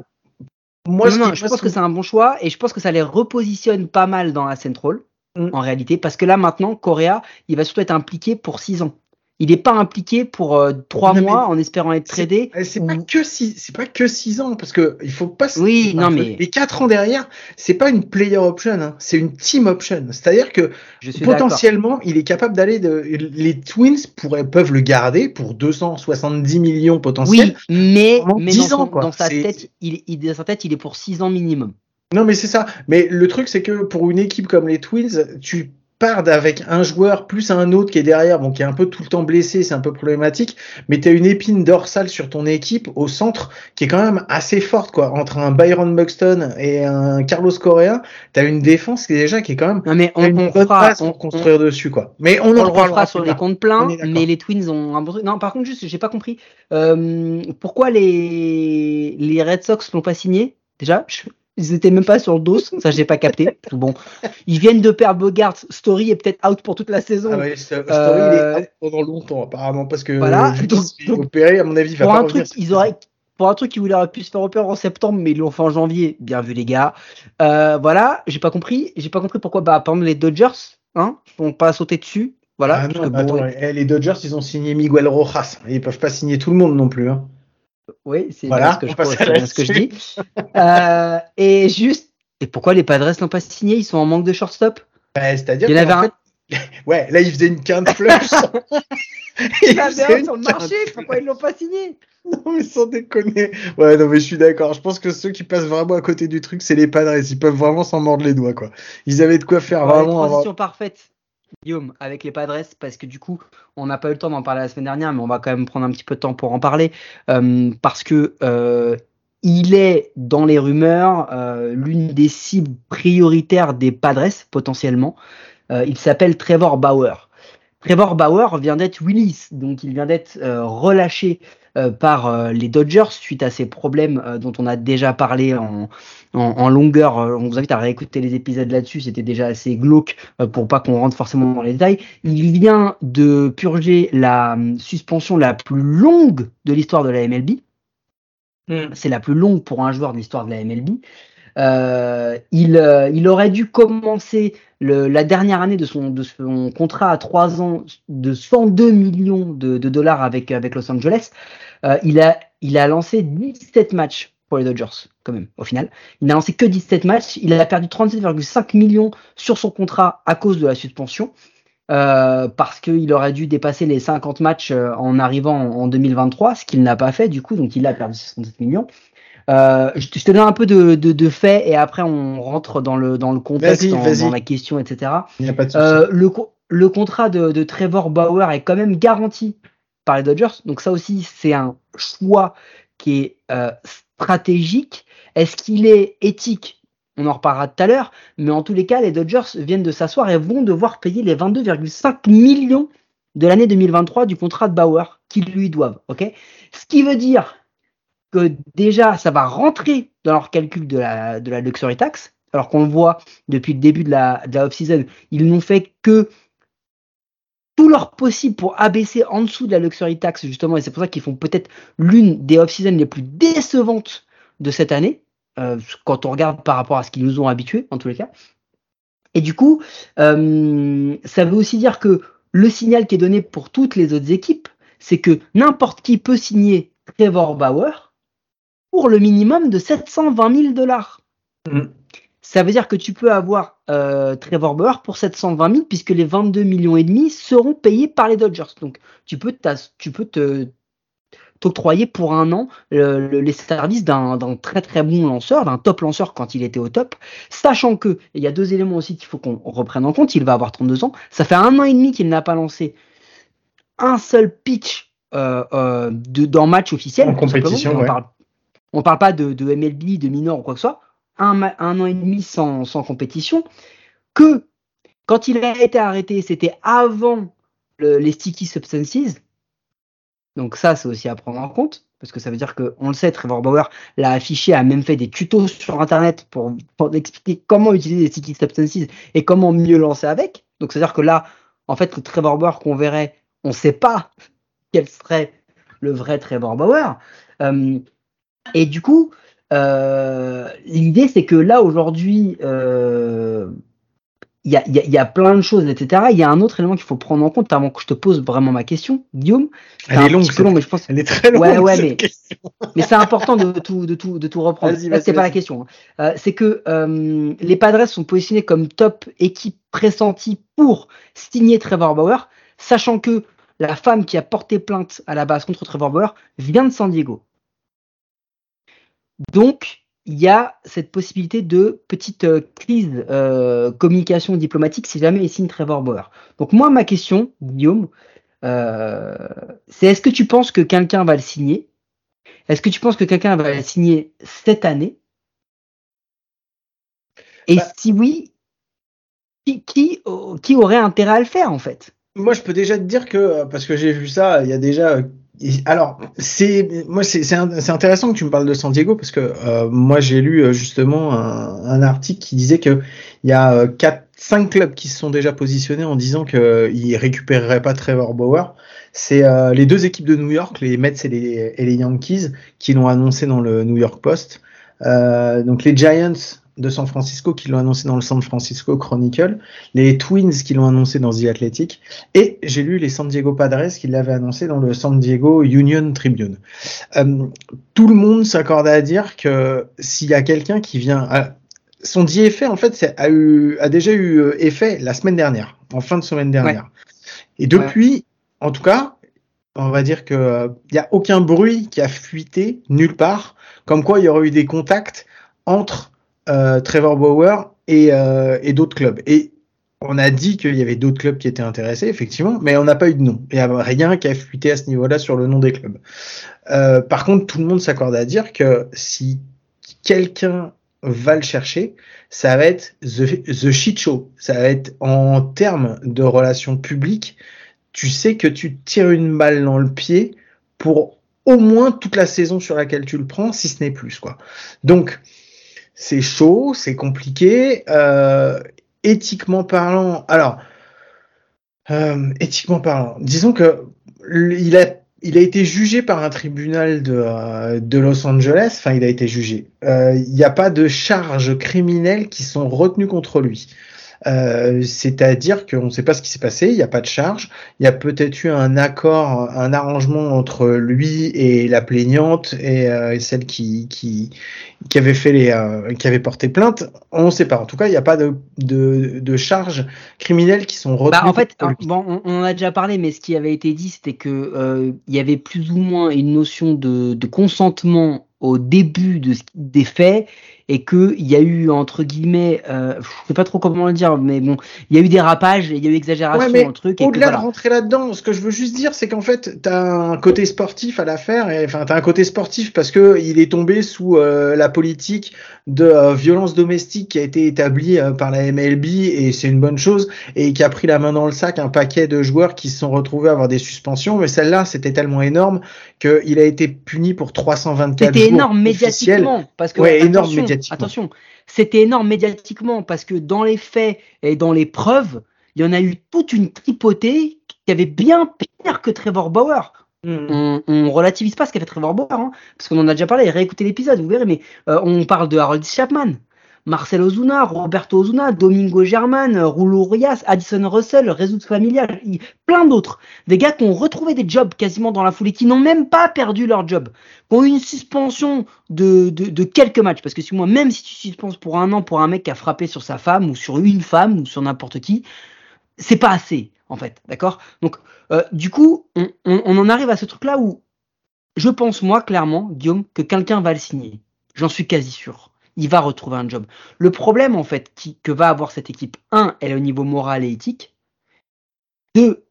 Moi, non, non, je pense que c'est un bon choix et je pense que ça les repositionne pas mal dans la Central Mm. en réalité parce que là maintenant Correa il va surtout être impliqué pour 6 ans. Il n'est pas impliqué pour 3 Non, mais mois en espérant être tradé. C'est pas que six, c'est pas que six ans parce que il faut pas. se- Oui, non, mais- les quatre ans derrière, c'est pas une player option, hein, c'est une team option. C'est-à-dire que Je suis d'accord. potentiellement, il est capable d'aller de. Les Twins pourraient peuvent le garder pour 270 millions potentiels. Oui, mais, mais 10 dans, son- ans, quoi. dans sa tête, il, il- dans sa tête, il est pour 6 ans minimum. Non, mais c'est ça. Mais le truc, c'est que pour une équipe comme les Twins, tu pars avec un joueur plus un autre qui est derrière, bon, qui est un peu tout le temps blessé, c'est un peu problématique, mais tu as une épine dorsale sur ton équipe au centre qui est quand même assez forte, quoi. Entre un Byron Buxton et un Carlos Correa, tu as une défense qui est déjà qui est quand même Non mais on, une on bonne fera, base on, pour construire dessus, quoi. Mais on on en le reparlera sur les comptes pleins, mais les Twins ont un bon truc. Non, par contre, juste, j'ai pas compris. Euh, pourquoi les, les Red Sox l'ont pas signé Déjà, je- ils étaient même pas sur le dos, ça j'ai pas capté. Bon, ils viennent de perdre Bogart, Story est peut-être out pour toute la saison. Ah ouais, Story, Euh, il est out pendant longtemps, apparemment, parce que Voilà, donc- donc, opérer, à mon avis, il va pour pas un revenir truc, ils auraient, pour un truc qui aurait pu se faire opérer en septembre, mais ils l'ont fait en janvier. Bien vu les gars. Euh, voilà, j'ai pas compris. J'ai pas compris pourquoi, bah, par exemple les Dodgers, hein, sont pas sautés dessus. Voilà. Ah non, bon, attends, eh, les Dodgers, ils ont signé Miguel Rojas. Ils peuvent pas signer tout le monde non plus. Hein. Oui, c'est Voilà, bien ce que, je, ce que je dis. Euh, et juste, et pourquoi les Padres n'ont pas signé? Ils sont en manque de shortstop Bah, C'est-à-dire Il y en avait fait- ouais, là, ils faisaient une quinte flush. Ils avait un une sur le marché, pourquoi ils l'ont pas signé? Non, mais sans déconner. Ouais, non, mais je suis d'accord. Je pense que ceux qui passent vraiment à côté du truc, c'est les Padres. Ils peuvent vraiment s'en mordre les doigts, quoi. Ils avaient de quoi faire Ouais, vraiment. Transition parfaite, Guillaume, avec les Padres, parce que du coup, on n'a pas eu le temps d'en parler la semaine dernière, mais on va quand même prendre un petit peu de temps pour en parler, euh, parce que euh, il est dans les rumeurs euh, l'une des cibles prioritaires des Padres potentiellement. Il s'appelle Trevor Bauer. Trevor Bauer vient d'être release, donc il vient d'être relâché par euh, les Dodgers suite à ces problèmes euh, dont on a déjà parlé en, en, en longueur. Euh, On vous invite à réécouter les épisodes là-dessus, c'était déjà assez glauque euh, pour pas qu'on rentre forcément dans les détails. Il vient de purger la hum, suspension la plus longue de l'histoire de la MLB. Hmm. C'est la plus longue pour un joueur de l'histoire de la MLB. Euh, il, euh, il aurait dû commencer le, la dernière année de son, contrat à 3 ans de 102 millions de, dollars avec, Los Angeles. Euh, il, a, lancé 17 matchs pour les Dodgers, quand même, au final. Il n'a lancé que 17 matchs. Il a perdu 37,5 millions sur son contrat à cause de la suspension. Euh, parce qu'il aurait dû dépasser les 50 matchs euh, en arrivant en 2023, ce qu'il n'a pas fait du coup, donc il a perdu 67 millions. Euh, je, te, je te donne un peu de, de, de faits et après on rentre dans le, dans le contexte, dans, la question, etc. Il n'y a pas de souci. Euh, le, le contrat de, de Trevor Bauer est quand même garanti par les Dodgers. Donc ça aussi, c'est un choix qui est euh, stratégique. Est-ce qu'il est éthique? On en reparlera tout à l'heure. Mais en tous les cas, les Dodgers viennent de s'asseoir et vont devoir payer les 22,5 millions de l'année 2023 du contrat de Bauer qu'ils lui doivent. ok? Ce qui veut dire que déjà, ça va rentrer dans leur calcul de la, de la luxury tax. Alors qu'on le voit depuis le début de la, de la off-season, ils n'ont fait que tout leur possible pour abaisser en dessous de la luxury tax, justement, et c'est pour ça qu'ils font peut-être l'une des off-season les plus décevantes de cette année, euh, quand on regarde par rapport à ce qu'ils nous ont habitués, en tous les cas. Et du coup, euh, ça veut aussi dire que le signal qui est donné pour toutes les autres équipes, c'est que n'importe qui peut signer Trevor Bauer pour le minimum de 720 000 dollars. Mm. Ça veut dire que tu peux avoir euh, Trevor Bauer pour 720 000 puisque les 22 millions et demi seront payés par les Dodgers. Donc tu peux, tu peux te t'octroyer pour un an le, le, les services d'un très très bon lanceur, d'un top lanceur quand il était au top, sachant que il y a deux éléments aussi qu'il faut qu'on reprenne en compte. Il va avoir 32 ans, ça fait un an et demi qu'il n'a pas lancé un seul pitch euh, euh, de, dans match officiel. En compétition, on ouais. parle, on parle pas de, MLB, de minor ou quoi que ce soit. Un, an et demi sans, compétition. Que quand il a été arrêté, c'était avant le, les sticky substances. Donc ça, c'est aussi à prendre en compte, parce que ça veut dire que, on le sait, Trevor Bauer l'a affiché, a même fait des tutos sur Internet pour, expliquer comment utiliser les sticky substances et comment mieux lancer avec. Donc c'est à dire que là, en fait, le Trevor Bauer qu'on verrait, on ne sait pas quel serait le vrai Trevor Bauer. Euh, et du coup, euh, l'idée, c'est que là, aujourd'hui, euh, il y a, y, a, y a, plein de choses, etc. Il y a un autre élément qu'il faut prendre en compte avant que je te pose vraiment ma question, Guillaume. Elle est longue, long, mais je pense. Elle est très longue. Ouais, ouais, mais, mais c'est important de tout, de tout, de tout reprendre. C'est pas la question. hein. Euh, c'est que euh, les Padres sont positionnés comme top équipe pressentie pour signer Trevor Bauer, sachant que la femme qui a porté plainte à la base contre Trevor Bauer vient de San Diego. Donc, il y a cette possibilité de petite euh, crise euh, communication diplomatique si jamais il signe Trevor Bauer. Donc moi, ma question, Guillaume, euh, c'est est-ce que tu penses que quelqu'un va le signer? Est-ce que tu penses que quelqu'un va le signer cette année? Et bah, si oui, qui, qui, qui, aurait intérêt à le faire en fait? Moi, je peux déjà te dire que, parce que j'ai vu ça, il y a déjà alors, c'est moi c'est intéressant que tu me parles de San Diego parce que euh, moi j'ai lu euh, justement un, un, article qui disait que il y a euh, quatre, cinq clubs qui se sont déjà positionnés en disant qu'ils récupéreraient pas Trevor Bauer. C'est euh, les deux équipes de New York, les Mets et les, et les Yankees, qui l'ont annoncé dans le New York Post. Euh, donc les Giants de San Francisco qui l'ont annoncé dans le San Francisco Chronicle, les Twins qui l'ont annoncé dans The Athletic, et j'ai lu les San Diego Padres qui l'avaient annoncé dans le San Diego Union Tribune. Euh, tout le monde s'accorde à dire que s'il y a quelqu'un qui vient, à... son dit effet en fait a, eu, a déjà eu euh, effet la semaine dernière, en fin de semaine dernière, ouais. et depuis, ouais. en tout cas, on va dire que il euh, n'y a aucun bruit qui a fuité nulle part, comme quoi il y aurait eu des contacts entre Trevor Bauer et, euh, et d'autres clubs. Et on a dit qu'il y avait d'autres clubs qui étaient intéressés, effectivement, mais on n'a pas eu de nom. Il n'y a rien qui a fuité à ce niveau-là sur le nom des clubs. Euh, par contre, tout le monde s'accorde à dire que si quelqu'un va le chercher, ça va être the, the shit show. Ça va être en termes de relations publiques. Tu sais que tu tires une balle dans le pied pour au moins toute la saison sur laquelle tu le prends, si ce n'est plus, quoi. Donc, c'est chaud, c'est compliqué. Euh, éthiquement parlant, alors, euh, éthiquement parlant, disons que il a, il a été jugé par un tribunal de, euh, de Los Angeles. Enfin, il a été jugé. Il n'y a pas de charges criminelles qui sont retenues contre lui. Euh, c'est-à-dire qu'on ne sait pas ce qui s'est passé, il n'y a pas de charge, il y a peut-être eu un accord, un arrangement entre lui et la plaignante et, euh, et celle qui, qui, qui avait fait les, euh, qui avait porté plainte. On ne sait pas. En tout cas, il n'y a pas de, de, de charges criminelles qui sont retenues. Bah, en fait, bon, on, on en a déjà parlé, mais ce qui avait été dit, c'était que euh, il y avait plus ou moins une notion de, de consentement au début de, des faits et que il y a eu entre guillemets, euh, je sais pas trop comment le dire, mais bon, il y a eu dérapage, il y a eu exagération ouais, dans le truc. Au-delà voilà. de rentrer là-dedans, ce que je veux juste dire, c'est qu'en fait, t'as un côté sportif à l'affaire, et enfin, t'as un côté sportif parce que il est tombé sous euh, la politique de euh, violence domestique qui a été établie euh, par la MLB et c'est une bonne chose et qui a pris la main dans le sac un paquet de joueurs qui se sont retrouvés à avoir des suspensions, mais celle-là, c'était tellement énorme qu'il a été puni pour 324 jours. C'était énorme médiatiquement parce que ouais, attention, énorme médiatiquement. Attention, c'était énorme médiatiquement parce que dans les faits et dans les preuves, il y en a eu toute une tripotée qui avait bien pire que Trevor Bauer. Mm. On, on relativise pas ce qu'a fait Trevor Bauer, hein, parce qu'on en a déjà parlé, réécoutez l'épisode, vous verrez, mais euh, on parle de Harold Chapman, Marcel Ozuna, Roberto Ozuna, Domingo German, euh, Rulo Rias, Addison Russell, Résout Familial, plein d'autres. Des gars qui ont retrouvé des jobs quasiment dans la foulée, qui n'ont même pas perdu leur job, qui ont eu une suspension de, quelques matchs. Parce que si moi, même si tu suspends pour un an pour un mec qui a frappé sur sa femme, ou sur une femme, ou sur n'importe qui, c'est pas assez, en fait. D'accord? Donc, euh, du coup, on en arrive à ce truc-là où je pense, moi, clairement, Guillaume, que quelqu'un va le signer. J'en suis quasi sûr. Il va retrouver un job. Le problème, en fait, qui, que va avoir cette équipe, un, elle est au niveau moral et éthique. Deux,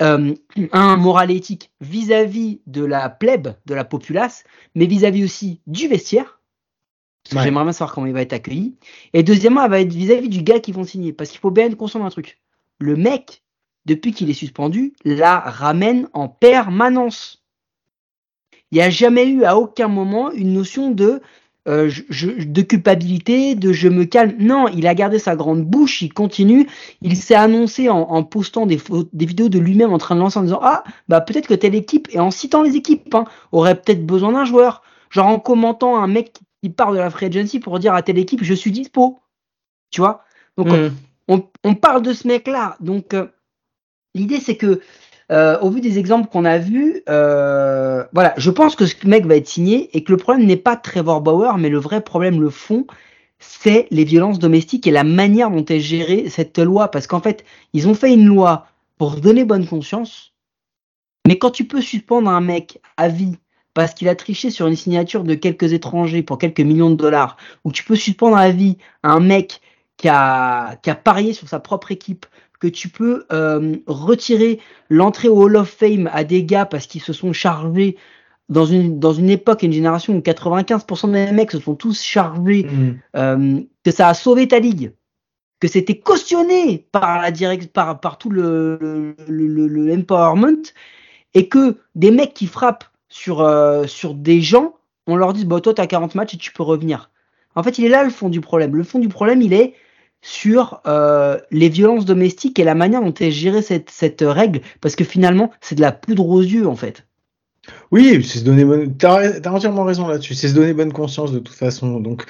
euh, un, moral et éthique vis-à-vis de la plèbe, de la populace, mais vis-à-vis aussi du vestiaire. Parce que Ouais. j'aimerais bien savoir comment il va être accueilli. Et deuxièmement, elle va être vis-à-vis du gars qui vont signer. Parce qu'il faut bien conscient d'un truc. Le mec, depuis qu'il est suspendu, la ramène en permanence. Il n'y a jamais eu à aucun moment une notion de, euh, je- je- de culpabilité, de je me calme. Non, il a gardé sa grande bouche, il continue. Il s'est annoncé en, en postant des, des vidéos de lui-même en train de lancer en disant Ah, bah peut-être que telle équipe, et en citant les équipes, hein, aurait peut-être besoin d'un joueur. Genre en commentant un mec qui part de la free agency pour dire à telle équipe Je suis dispo. Tu vois? Donc Mm. on, on parle de ce mec-là. Donc, euh, l'idée, c'est que, euh, au vu des exemples qu'on a vus, euh, voilà, je pense que ce mec va être signé et que le problème n'est pas Trevor Bauer, mais le vrai problème, le fond, c'est les violences domestiques et la manière dont est gérée cette loi. Parce qu'en fait, ils ont fait une loi pour donner bonne conscience, mais quand tu peux suspendre un mec à vie parce qu'il a triché sur une signature de quelques étrangers pour quelques millions de dollars, ou tu peux suspendre à vie un mec qui a, qui a parié sur sa propre équipe, que tu peux euh, retirer l'entrée au Hall of Fame à des gars parce qu'ils se sont chargés dans une, dans une époque et une génération où 95% des mecs se sont tous chargés, Mm. euh, que ça a sauvé ta ligue, que c'était cautionné par la direct, par, par tout le, le, le, le empowerment, et que des mecs qui frappent sur, euh, sur des gens, on leur dit, bah, toi, t'as 40 matchs et tu peux revenir. En fait, il est là le fond du problème. Le fond du problème, il est sur euh, les violences domestiques et la manière dont est gérée cette, cette règle, parce que finalement, c'est de la poudre aux yeux, en fait. Oui, c'est se donner bonne. T'as entièrement raison là-dessus. C'est se donner bonne conscience de toute façon. Donc,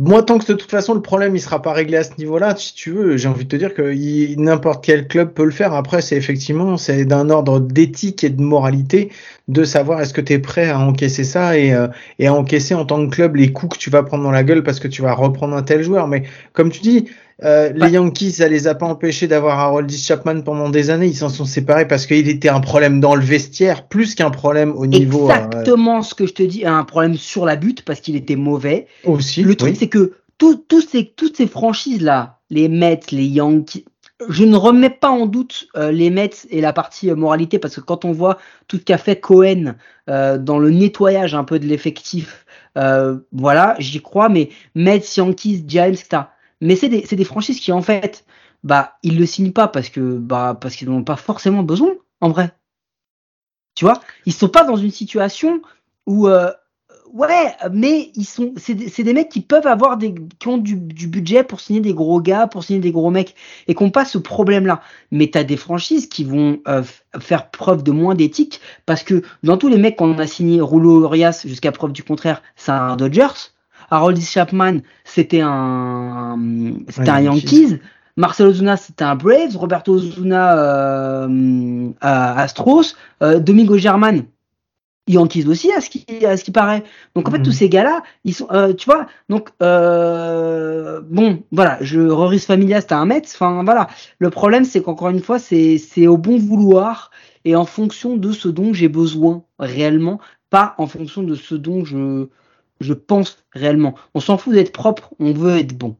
moi, tant que de toute façon le problème il sera pas réglé à ce niveau-là, si tu veux, j'ai envie de te dire que n'importe quel club peut le faire. Après, c'est effectivement c'est d'un ordre d'éthique et de moralité de savoir est-ce que tu es prêt à encaisser ça et, euh, et à encaisser en tant que club les coups que tu vas prendre dans la gueule parce que tu vas reprendre un tel joueur. Mais comme tu dis, euh, les Ouais. Yankees, ça les a pas empêchés d'avoir Harold Chapman pendant des années. Ils s'en sont séparés parce qu'il était un problème dans le vestiaire plus qu'un problème au niveau euh, Exactement ce que je te dis, un problème sur la butte, parce qu'il était mauvais. aussi. Le truc, oui. c'est que tout- ces, toutes ces franchises-là, les Mets, les Yankees, je ne remets pas en doute euh, les Mets et la partie euh, moralité, parce que quand on voit tout ce qu'a fait Cohen euh, dans le nettoyage un peu de l'effectif, voilà, j'y crois, mais Mets, Yankees, Giants, etc. Mais c'est des, des franchises qui, en fait, bah, ils le signent pas parce que, bah, parce qu'ils n'en ont pas forcément besoin, en vrai. Tu vois, ils sont pas dans une situation où, euh, ouais, mais ils sont, c'est des, mecs qui peuvent avoir des, qui ont du, du budget pour signer des gros gars, pour signer des gros mecs, et qui n'ont pas ce problème-là. Mais t'as des franchises qui vont euh, faire preuve de moins d'éthique parce que dans tous les mecs qu'on a signé, Rouleau Urias, jusqu'à preuve du contraire, c'est un Dodgers. Harold Chapman, c'était un, c'était Un un Yankees. Yankees. Marcel Ozuna, c'était un Braves. Roberto Ozuna, euh, à Astros. Euh, Domingo German, Yankees aussi, à ce qui, à ce qui paraît. Donc en fait, Mhm. tous ces gars-là, ils sont, euh, tu vois, donc euh, bon, voilà, je Roris Familia, c'était un Mets. Enfin voilà, le problème, c'est qu'encore une fois, c'est c'est au bon vouloir et en fonction de ce dont j'ai besoin réellement, pas en fonction de ce dont je je pense réellement. On s'en fout d'être propre, on veut être bon.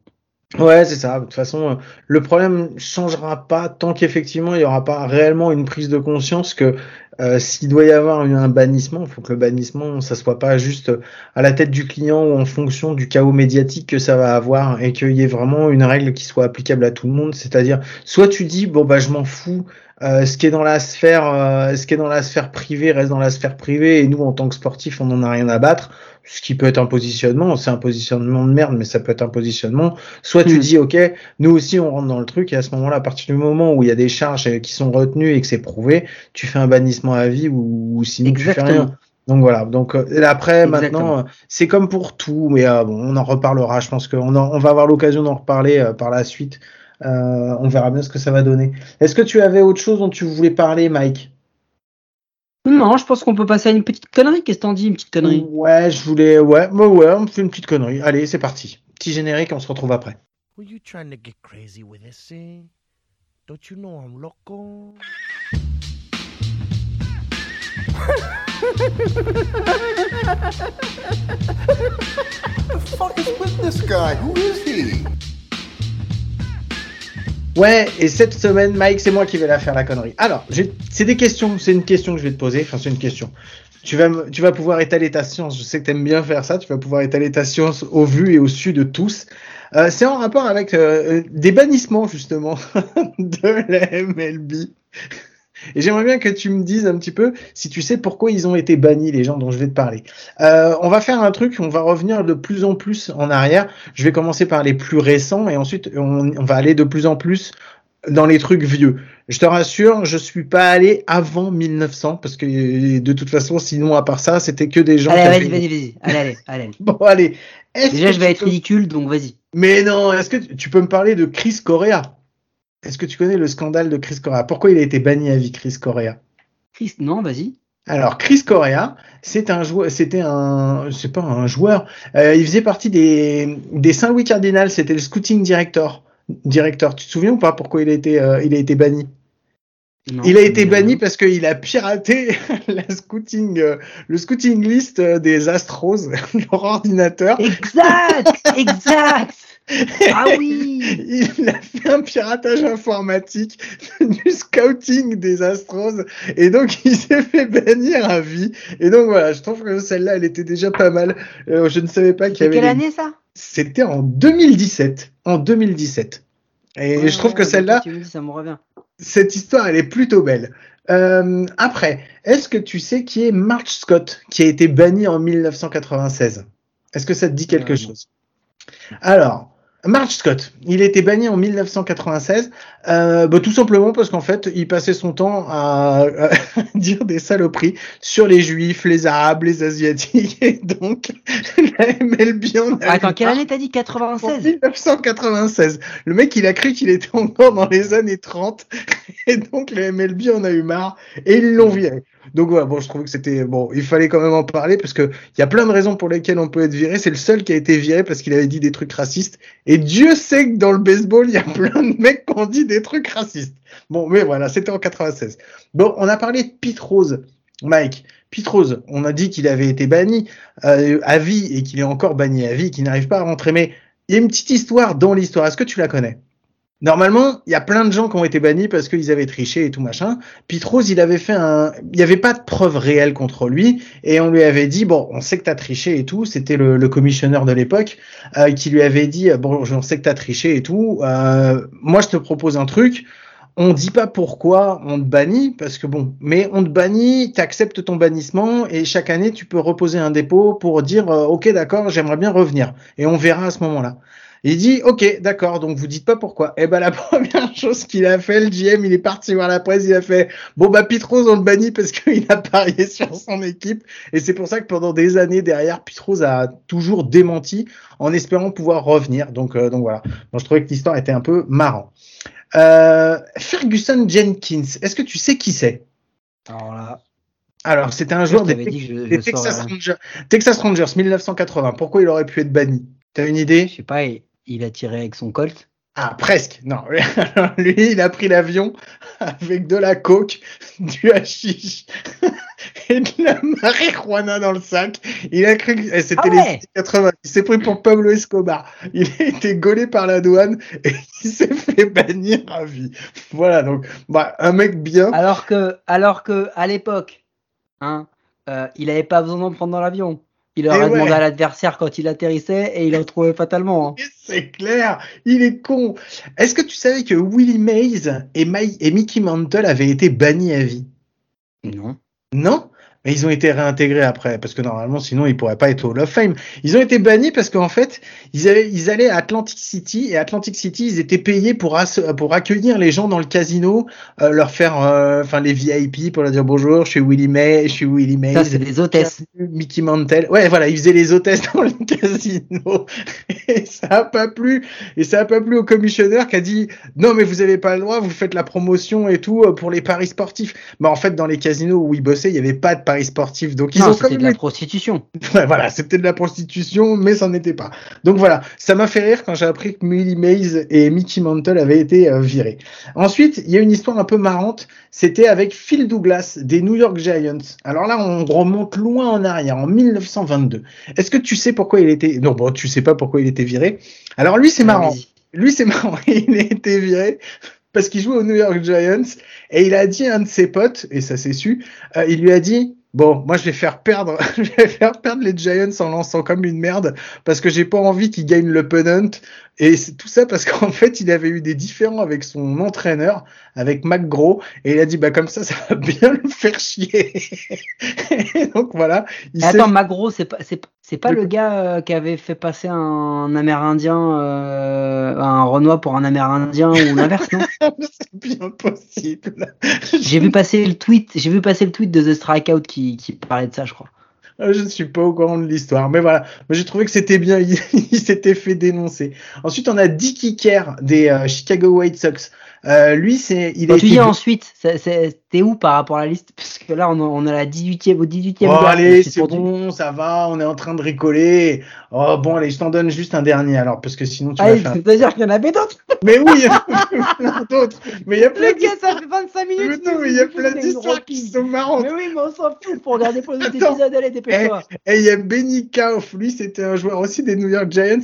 Ouais, c'est ça. De toute façon, euh, le problème changera pas tant qu'effectivement il y aura pas réellement une prise de conscience que euh, s'il doit y avoir un bannissement, il faut que le bannissement ça soit pas juste à la tête du client ou en fonction du chaos médiatique que ça va avoir et qu'il y ait vraiment une règle qui soit applicable à tout le monde. C'est-à-dire, soit tu dis bon bah je m'en fous euh, ce qui est dans la sphère, euh, ce qui est dans la sphère privée reste dans la sphère privée et nous en tant que sportifs on n'en a rien à battre. Ce qui peut être un positionnement, c'est un positionnement de merde, mais ça peut être un positionnement. Soit tu Hmm. dis ok, nous aussi on rentre dans le truc et à ce moment-là, à partir du moment où il y a des charges qui sont retenues et que c'est prouvé, tu fais un bannissement à vie ou, ou sinon tu fais rien. Donc voilà. Donc euh, après Exactement. maintenant, euh, c'est comme pour tout, mais euh, bon, on en reparlera. Je pense qu'on on va avoir l'occasion d'en reparler par la suite. Euh, on verra bien ce que ça va donner. Est-ce que tu avais autre chose dont tu voulais parler, Mike? Non, je pense qu'on peut passer à une petite connerie. Qu'est-ce que t'en dis, une petite connerie? Ouais, je voulais. Ouais, ouais, ouais, on fait une petite connerie. Allez, c'est parti. Petit générique, on se retrouve après. Were you trying to get crazy with this thing? Don't you know I'm loco? fuck is with this guy? Who is he? Ouais, et cette semaine, Mike, c'est moi qui vais la faire la connerie. Alors, c'est des questions, c'est une question que je vais te poser. Enfin, c'est une question. Tu vas, tu vas pouvoir étaler ta science. Je sais que t'aimes bien faire ça. Tu vas pouvoir étaler ta science au vu et au su de tous. Euh, c'est en rapport avec euh, des bannissements justement de la MLB. Et j'aimerais bien que tu me dises un petit peu si tu sais pourquoi ils ont été bannis, les gens dont je vais te parler. Euh, on va faire un truc, on va revenir de plus en plus en arrière. Je vais commencer par les plus récents et ensuite on, on va aller de plus en plus dans les trucs vieux. Je te rassure, je suis pas allé avant 1900 parce que de toute façon, sinon à part ça, c'était que des gens. Allez, vas-y, vas-y, vas-y. Allez, allez. Bon, allez. Déjà, je vais être ridicule, donc vas-y. Mais non, est-ce que tu peux me parler de Chris Correa? Est-ce que tu connais le scandale de Chris Correa? Pourquoi il a été banni à vie, Chris Correa? Chris, non, vas-y. Alors, Chris Correa, c'est un joueur, c'était un, c'est pas un joueur, euh, il faisait partie des, des Saint-Louis Cardinals, c'était le scouting director. Directeur, tu te souviens ou pas pourquoi il a été, euh, il a été banni? Non, Il a été banni parce qu'il a piraté la scouting, euh, le scouting list des Astros, leur ordinateur. Exact, exact. Ah oui. Il a fait un piratage informatique du scouting des Astros et donc il s'est fait bannir à vie. Et donc voilà, je trouve que celle-là, elle était déjà pas mal. Euh, je ne savais pas qu'il y avait. quelle les- année ça? C'était en 2017. En 2017. Et je trouve que celle-là, Tu me dis, ça me revient. cette histoire, elle est plutôt belle. Euh, après, est-ce que tu sais qui est March Scott, qui a été banni en 1996 Est-ce que ça te dit quelque Euh, non. chose? Alors, March Scott, il a été banni en 1996, euh, bah, tout simplement parce qu'en fait, il passait son temps à, à dire des saloperies sur les juifs, les arabes, les asiatiques, et donc la MLB en a Attends, quelle année t'as dit En 96 1996. Le mec, il a cru qu'il était encore dans les années 30. Et donc, le MLB en a eu marre. Et ils l'ont viré. Donc voilà, bon, je trouve que c'était, bon, il fallait quand même en parler parce que il y a plein de raisons pour lesquelles on peut être viré. C'est le seul qui a été viré parce qu'il avait dit des trucs racistes. Et Dieu sait que dans le baseball, il y a plein de mecs qui ont dit des trucs racistes. Bon, mais voilà, c'était en 96. Bon, on a parlé de Pete Rose. Mike, Pete Rose, on a dit qu'il avait été banni euh, à vie et qu'il est encore banni à vie, qu'il n'arrive pas à rentrer. Mais il y a une petite histoire dans l'histoire. Est-ce que tu la connais? Normalement, il y a plein de gens qui ont été bannis parce qu'ils avaient triché et tout machin. Pete Rose, il avait fait un, il n'y avait pas de preuves réelles contre lui et on lui avait dit bon, on sait que t'as triché et tout. C'était le, le commissionneur de l'époque euh, qui lui avait dit bon, on sait que t'as triché et tout. Euh, moi, je te propose un truc. On dit pas pourquoi on te bannit parce que bon, mais on te bannit, t'acceptes ton bannissement et chaque année tu peux reposer un dépôt pour dire euh, ok d'accord, j'aimerais bien revenir et on verra à ce moment-là. Il dit ok d'accord donc vous dites pas pourquoi. Et ben la première chose qu'il a fait le GM il est parti voir la presse il a fait bon bah Pitrose on le bannit parce qu'il a parié sur son équipe et c'est pour ça que pendant des années derrière Pitrose a toujours démenti en espérant pouvoir revenir donc euh, donc voilà. Bon, je trouvais que l'histoire était un peu marrant. Euh, Ferguson Jenkins est-ce que tu sais qui c'est? Alors là, Alors c'était un joueur des, je, je Texas, saurais. Rangers, Texas Rangers 1980 pourquoi il aurait pu être banni? T'as une idée? Je sais pas, il, il a tiré avec son Colt. Ah, presque. Non, lui, il a pris l'avion avec de la coke, du hashish et de la marijuana dans le sac. Il a cru que eh, c'était Ah les ouais années 80. Il s'est pris pour Pablo Escobar. Il a été gaulé par la douane et il s'est fait bannir à vie. Voilà, donc, bah, un mec bien. Alors que, alors que à l'époque, hein, euh, il avait pas besoin d'en prendre dans l'avion. Il aurait Et demandé ouais. à l'adversaire quand il atterrissait et il en trouvait fatalement. hein. C'est clair, il est con. Est-ce que tu savais que Willie Mays et, My- et Mickey Mantle avaient été bannis à vie? Non. Non? Mais ils ont été réintégrés après, parce que normalement, sinon, ils pourraient pas être au Hall of Fame. Ils ont été bannis parce qu'en fait, ils, avaient, ils allaient à Atlantic City, et Atlantic City, ils étaient payés pour, accueillir les gens dans le casino, euh, leur faire, euh, enfin, les VIP pour leur dire bonjour, je suis Willie May, je suis Willie Mays. Ça, c'est des hôtesses. Mickey Mantle. Ouais, voilà, ils faisaient les hôtesses dans le casino. Et ça a pas plu. Et ça a pas plu au commissionnaire qui a dit, non, mais vous avez pas le droit, vous faites la promotion et tout euh, pour les paris sportifs. Mais en fait, dans les casinos où ils bossaient, il y avait pas de paris sportifs. Donc, ils Non, ont quand c'était de la prostitution. Voilà, c'était de la prostitution, mais ça n'était pas. Donc voilà, ça m'a fait rire quand j'ai appris que Millie Mays et Mickey Mantle avaient été euh, virés. Ensuite, il y a une histoire un peu marrante, c'était avec Phil Douglas des New York Giants. Alors là, on remonte loin en arrière, en 1922. Est-ce que tu sais pourquoi il était... Non, bon, tu sais pas pourquoi il était viré. Alors lui, c'est marrant. Allez-y. Lui, c'est marrant. Il a été viré parce qu'il jouait aux New York Giants et il a dit à un de ses potes, et ça s'est su, euh, il lui a dit Bon, moi je vais faire perdre, je vais faire perdre les Giants en lançant comme une merde parce que j'ai pas envie qu'ils gagnent le pennant et c'est tout ça parce qu'en fait il avait eu des différends avec son entraîneur, avec McGraw et il a dit bah comme ça ça va bien le faire chier. Et donc voilà. Il Attends, Magro, c'est pas, c'est, c'est pas le gars euh, qui avait fait passer un Amérindien, euh, un Renoir pour un Amérindien ou l'inverse, non? C'est bien possible. J'ai vu passer le tweet, j'ai vu passer le tweet de The Strikeout qui, qui parlait de ça, je crois. Euh, Je ne suis pas au courant de l'histoire, mais voilà. J'ai trouvé que c'était bien. Il, il s'était fait dénoncer. Ensuite, on a Dickie Kerr des euh, Chicago White Sox. Euh, lui, c'est, il Quand a tu été- dis ensuite, t'es où par rapport à la liste? Parce que là, on, on a la 18e au 18e. Oh, allez, c'est du- bon, ça va, on est en train de rigoler. Oh, bon, allez, je t'en donne juste un dernier, alors, parce que sinon, tu vas Allez, faire... c'est-à-dire qu'il y en avait d'autres. Mais oui, il y en a plein d'autres. Mais il y a plein ça fait 25 Mais minutes. mais il y a plein d'histoires qui sont marrantes. Mais oui, mais on s'en fout pour regarder pour les épisodes. Allez, dépêche-toi. Et il y a Benny Kauf, lui, c'était un joueur aussi des New York Giants.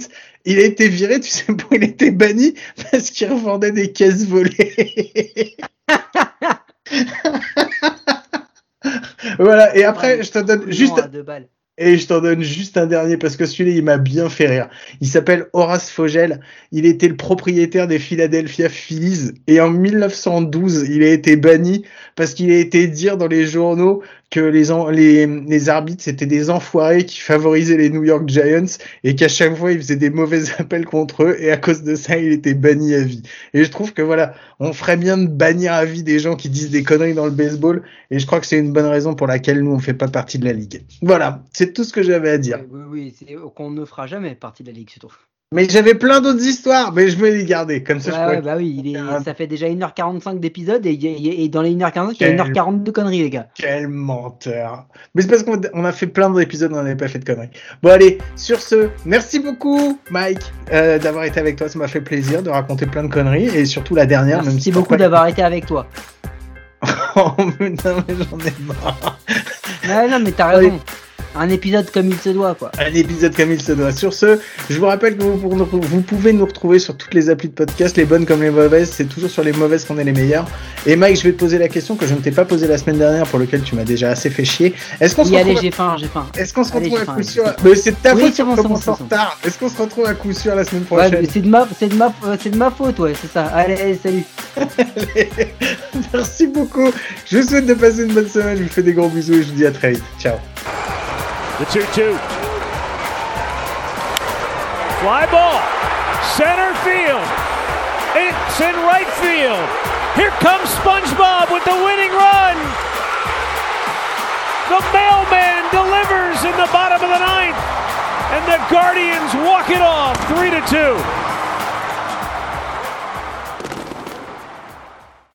Il a été viré, tu sais pourquoi il a été banni Parce qu'il revendait des caisses volées. voilà, et après, je te donne juste. Et je t'en donne juste un dernier parce que celui-là, il m'a bien fait rire. Il s'appelle Horace Fogel. Il était le propriétaire des Philadelphia Phillies. Et en 1912, il a été banni parce qu'il a été dire dans les journaux que les, les, les arbitres, c'était des enfoirés qui favorisaient les New York Giants et qu'à chaque fois, ils faisaient des mauvais appels contre eux. Et à cause de ça, il était banni à vie. Et je trouve que voilà, on ferait bien de bannir à vie des gens qui disent des conneries dans le baseball. Et je crois que c'est une bonne raison pour laquelle nous, on fait pas partie de la ligue. Voilà, c'est tout ce que j'avais à dire. Oui, oui, c'est qu'on ne fera jamais partie de la ligue, surtout. Mais j'avais plein d'autres histoires, mais je vais les garder. Comme ça, Ouais, je ouais, bah oui, il est, Un- ça fait déjà 1h45 d'épisode et, dans les 1h45, il y a Quel- 1h40 de conneries, les gars. Quel menteur. Mais c'est parce qu'on on a fait plein d'épisodes, on n'avait pas fait de conneries. Bon, allez, sur ce, merci beaucoup, Mike, euh, d'avoir été avec toi. Ça m'a fait plaisir de raconter plein de conneries. Et surtout la dernière, même Merci si beaucoup d'avoir été avec toi. oh, putain, mais j'en ai marre. Ouais, non, mais t'as raison. Un épisode comme il se doit, quoi. Un épisode comme il se doit. Sur ce, je vous rappelle que vous, pouvez nous retrouver sur toutes les applis de podcast, les bonnes comme les mauvaises. C'est toujours sur les mauvaises qu'on est les meilleurs. Et Mike, je vais te poser la question que je ne t'ai pas posée la semaine dernière, pour laquelle tu m'as déjà assez fait chier. Est-ce qu'on se Oui, allez, retrouve j'ai faim, j'ai faim. Est-ce qu'on se retrouve à faim, coup sûr. Mais c'est de ta faute si on commence en retard. Est-ce qu'on se retrouve à coup sûr la semaine prochaine c'est de ma, c'est de ma, euh, c'est de ma faute, ouais, c'est ça. Allez, allez, salut. Merci beaucoup. Je vous souhaite de passer une bonne semaine. Je vous fais des gros bisous et je vous dis à très vite. Ciao. The 2 2. Fly ball. Center field. It's in right field. Here comes SpongeBob with the winning run. The mailman delivers in the bottom of the ninth. And the Guardians walk it off 3 to 2.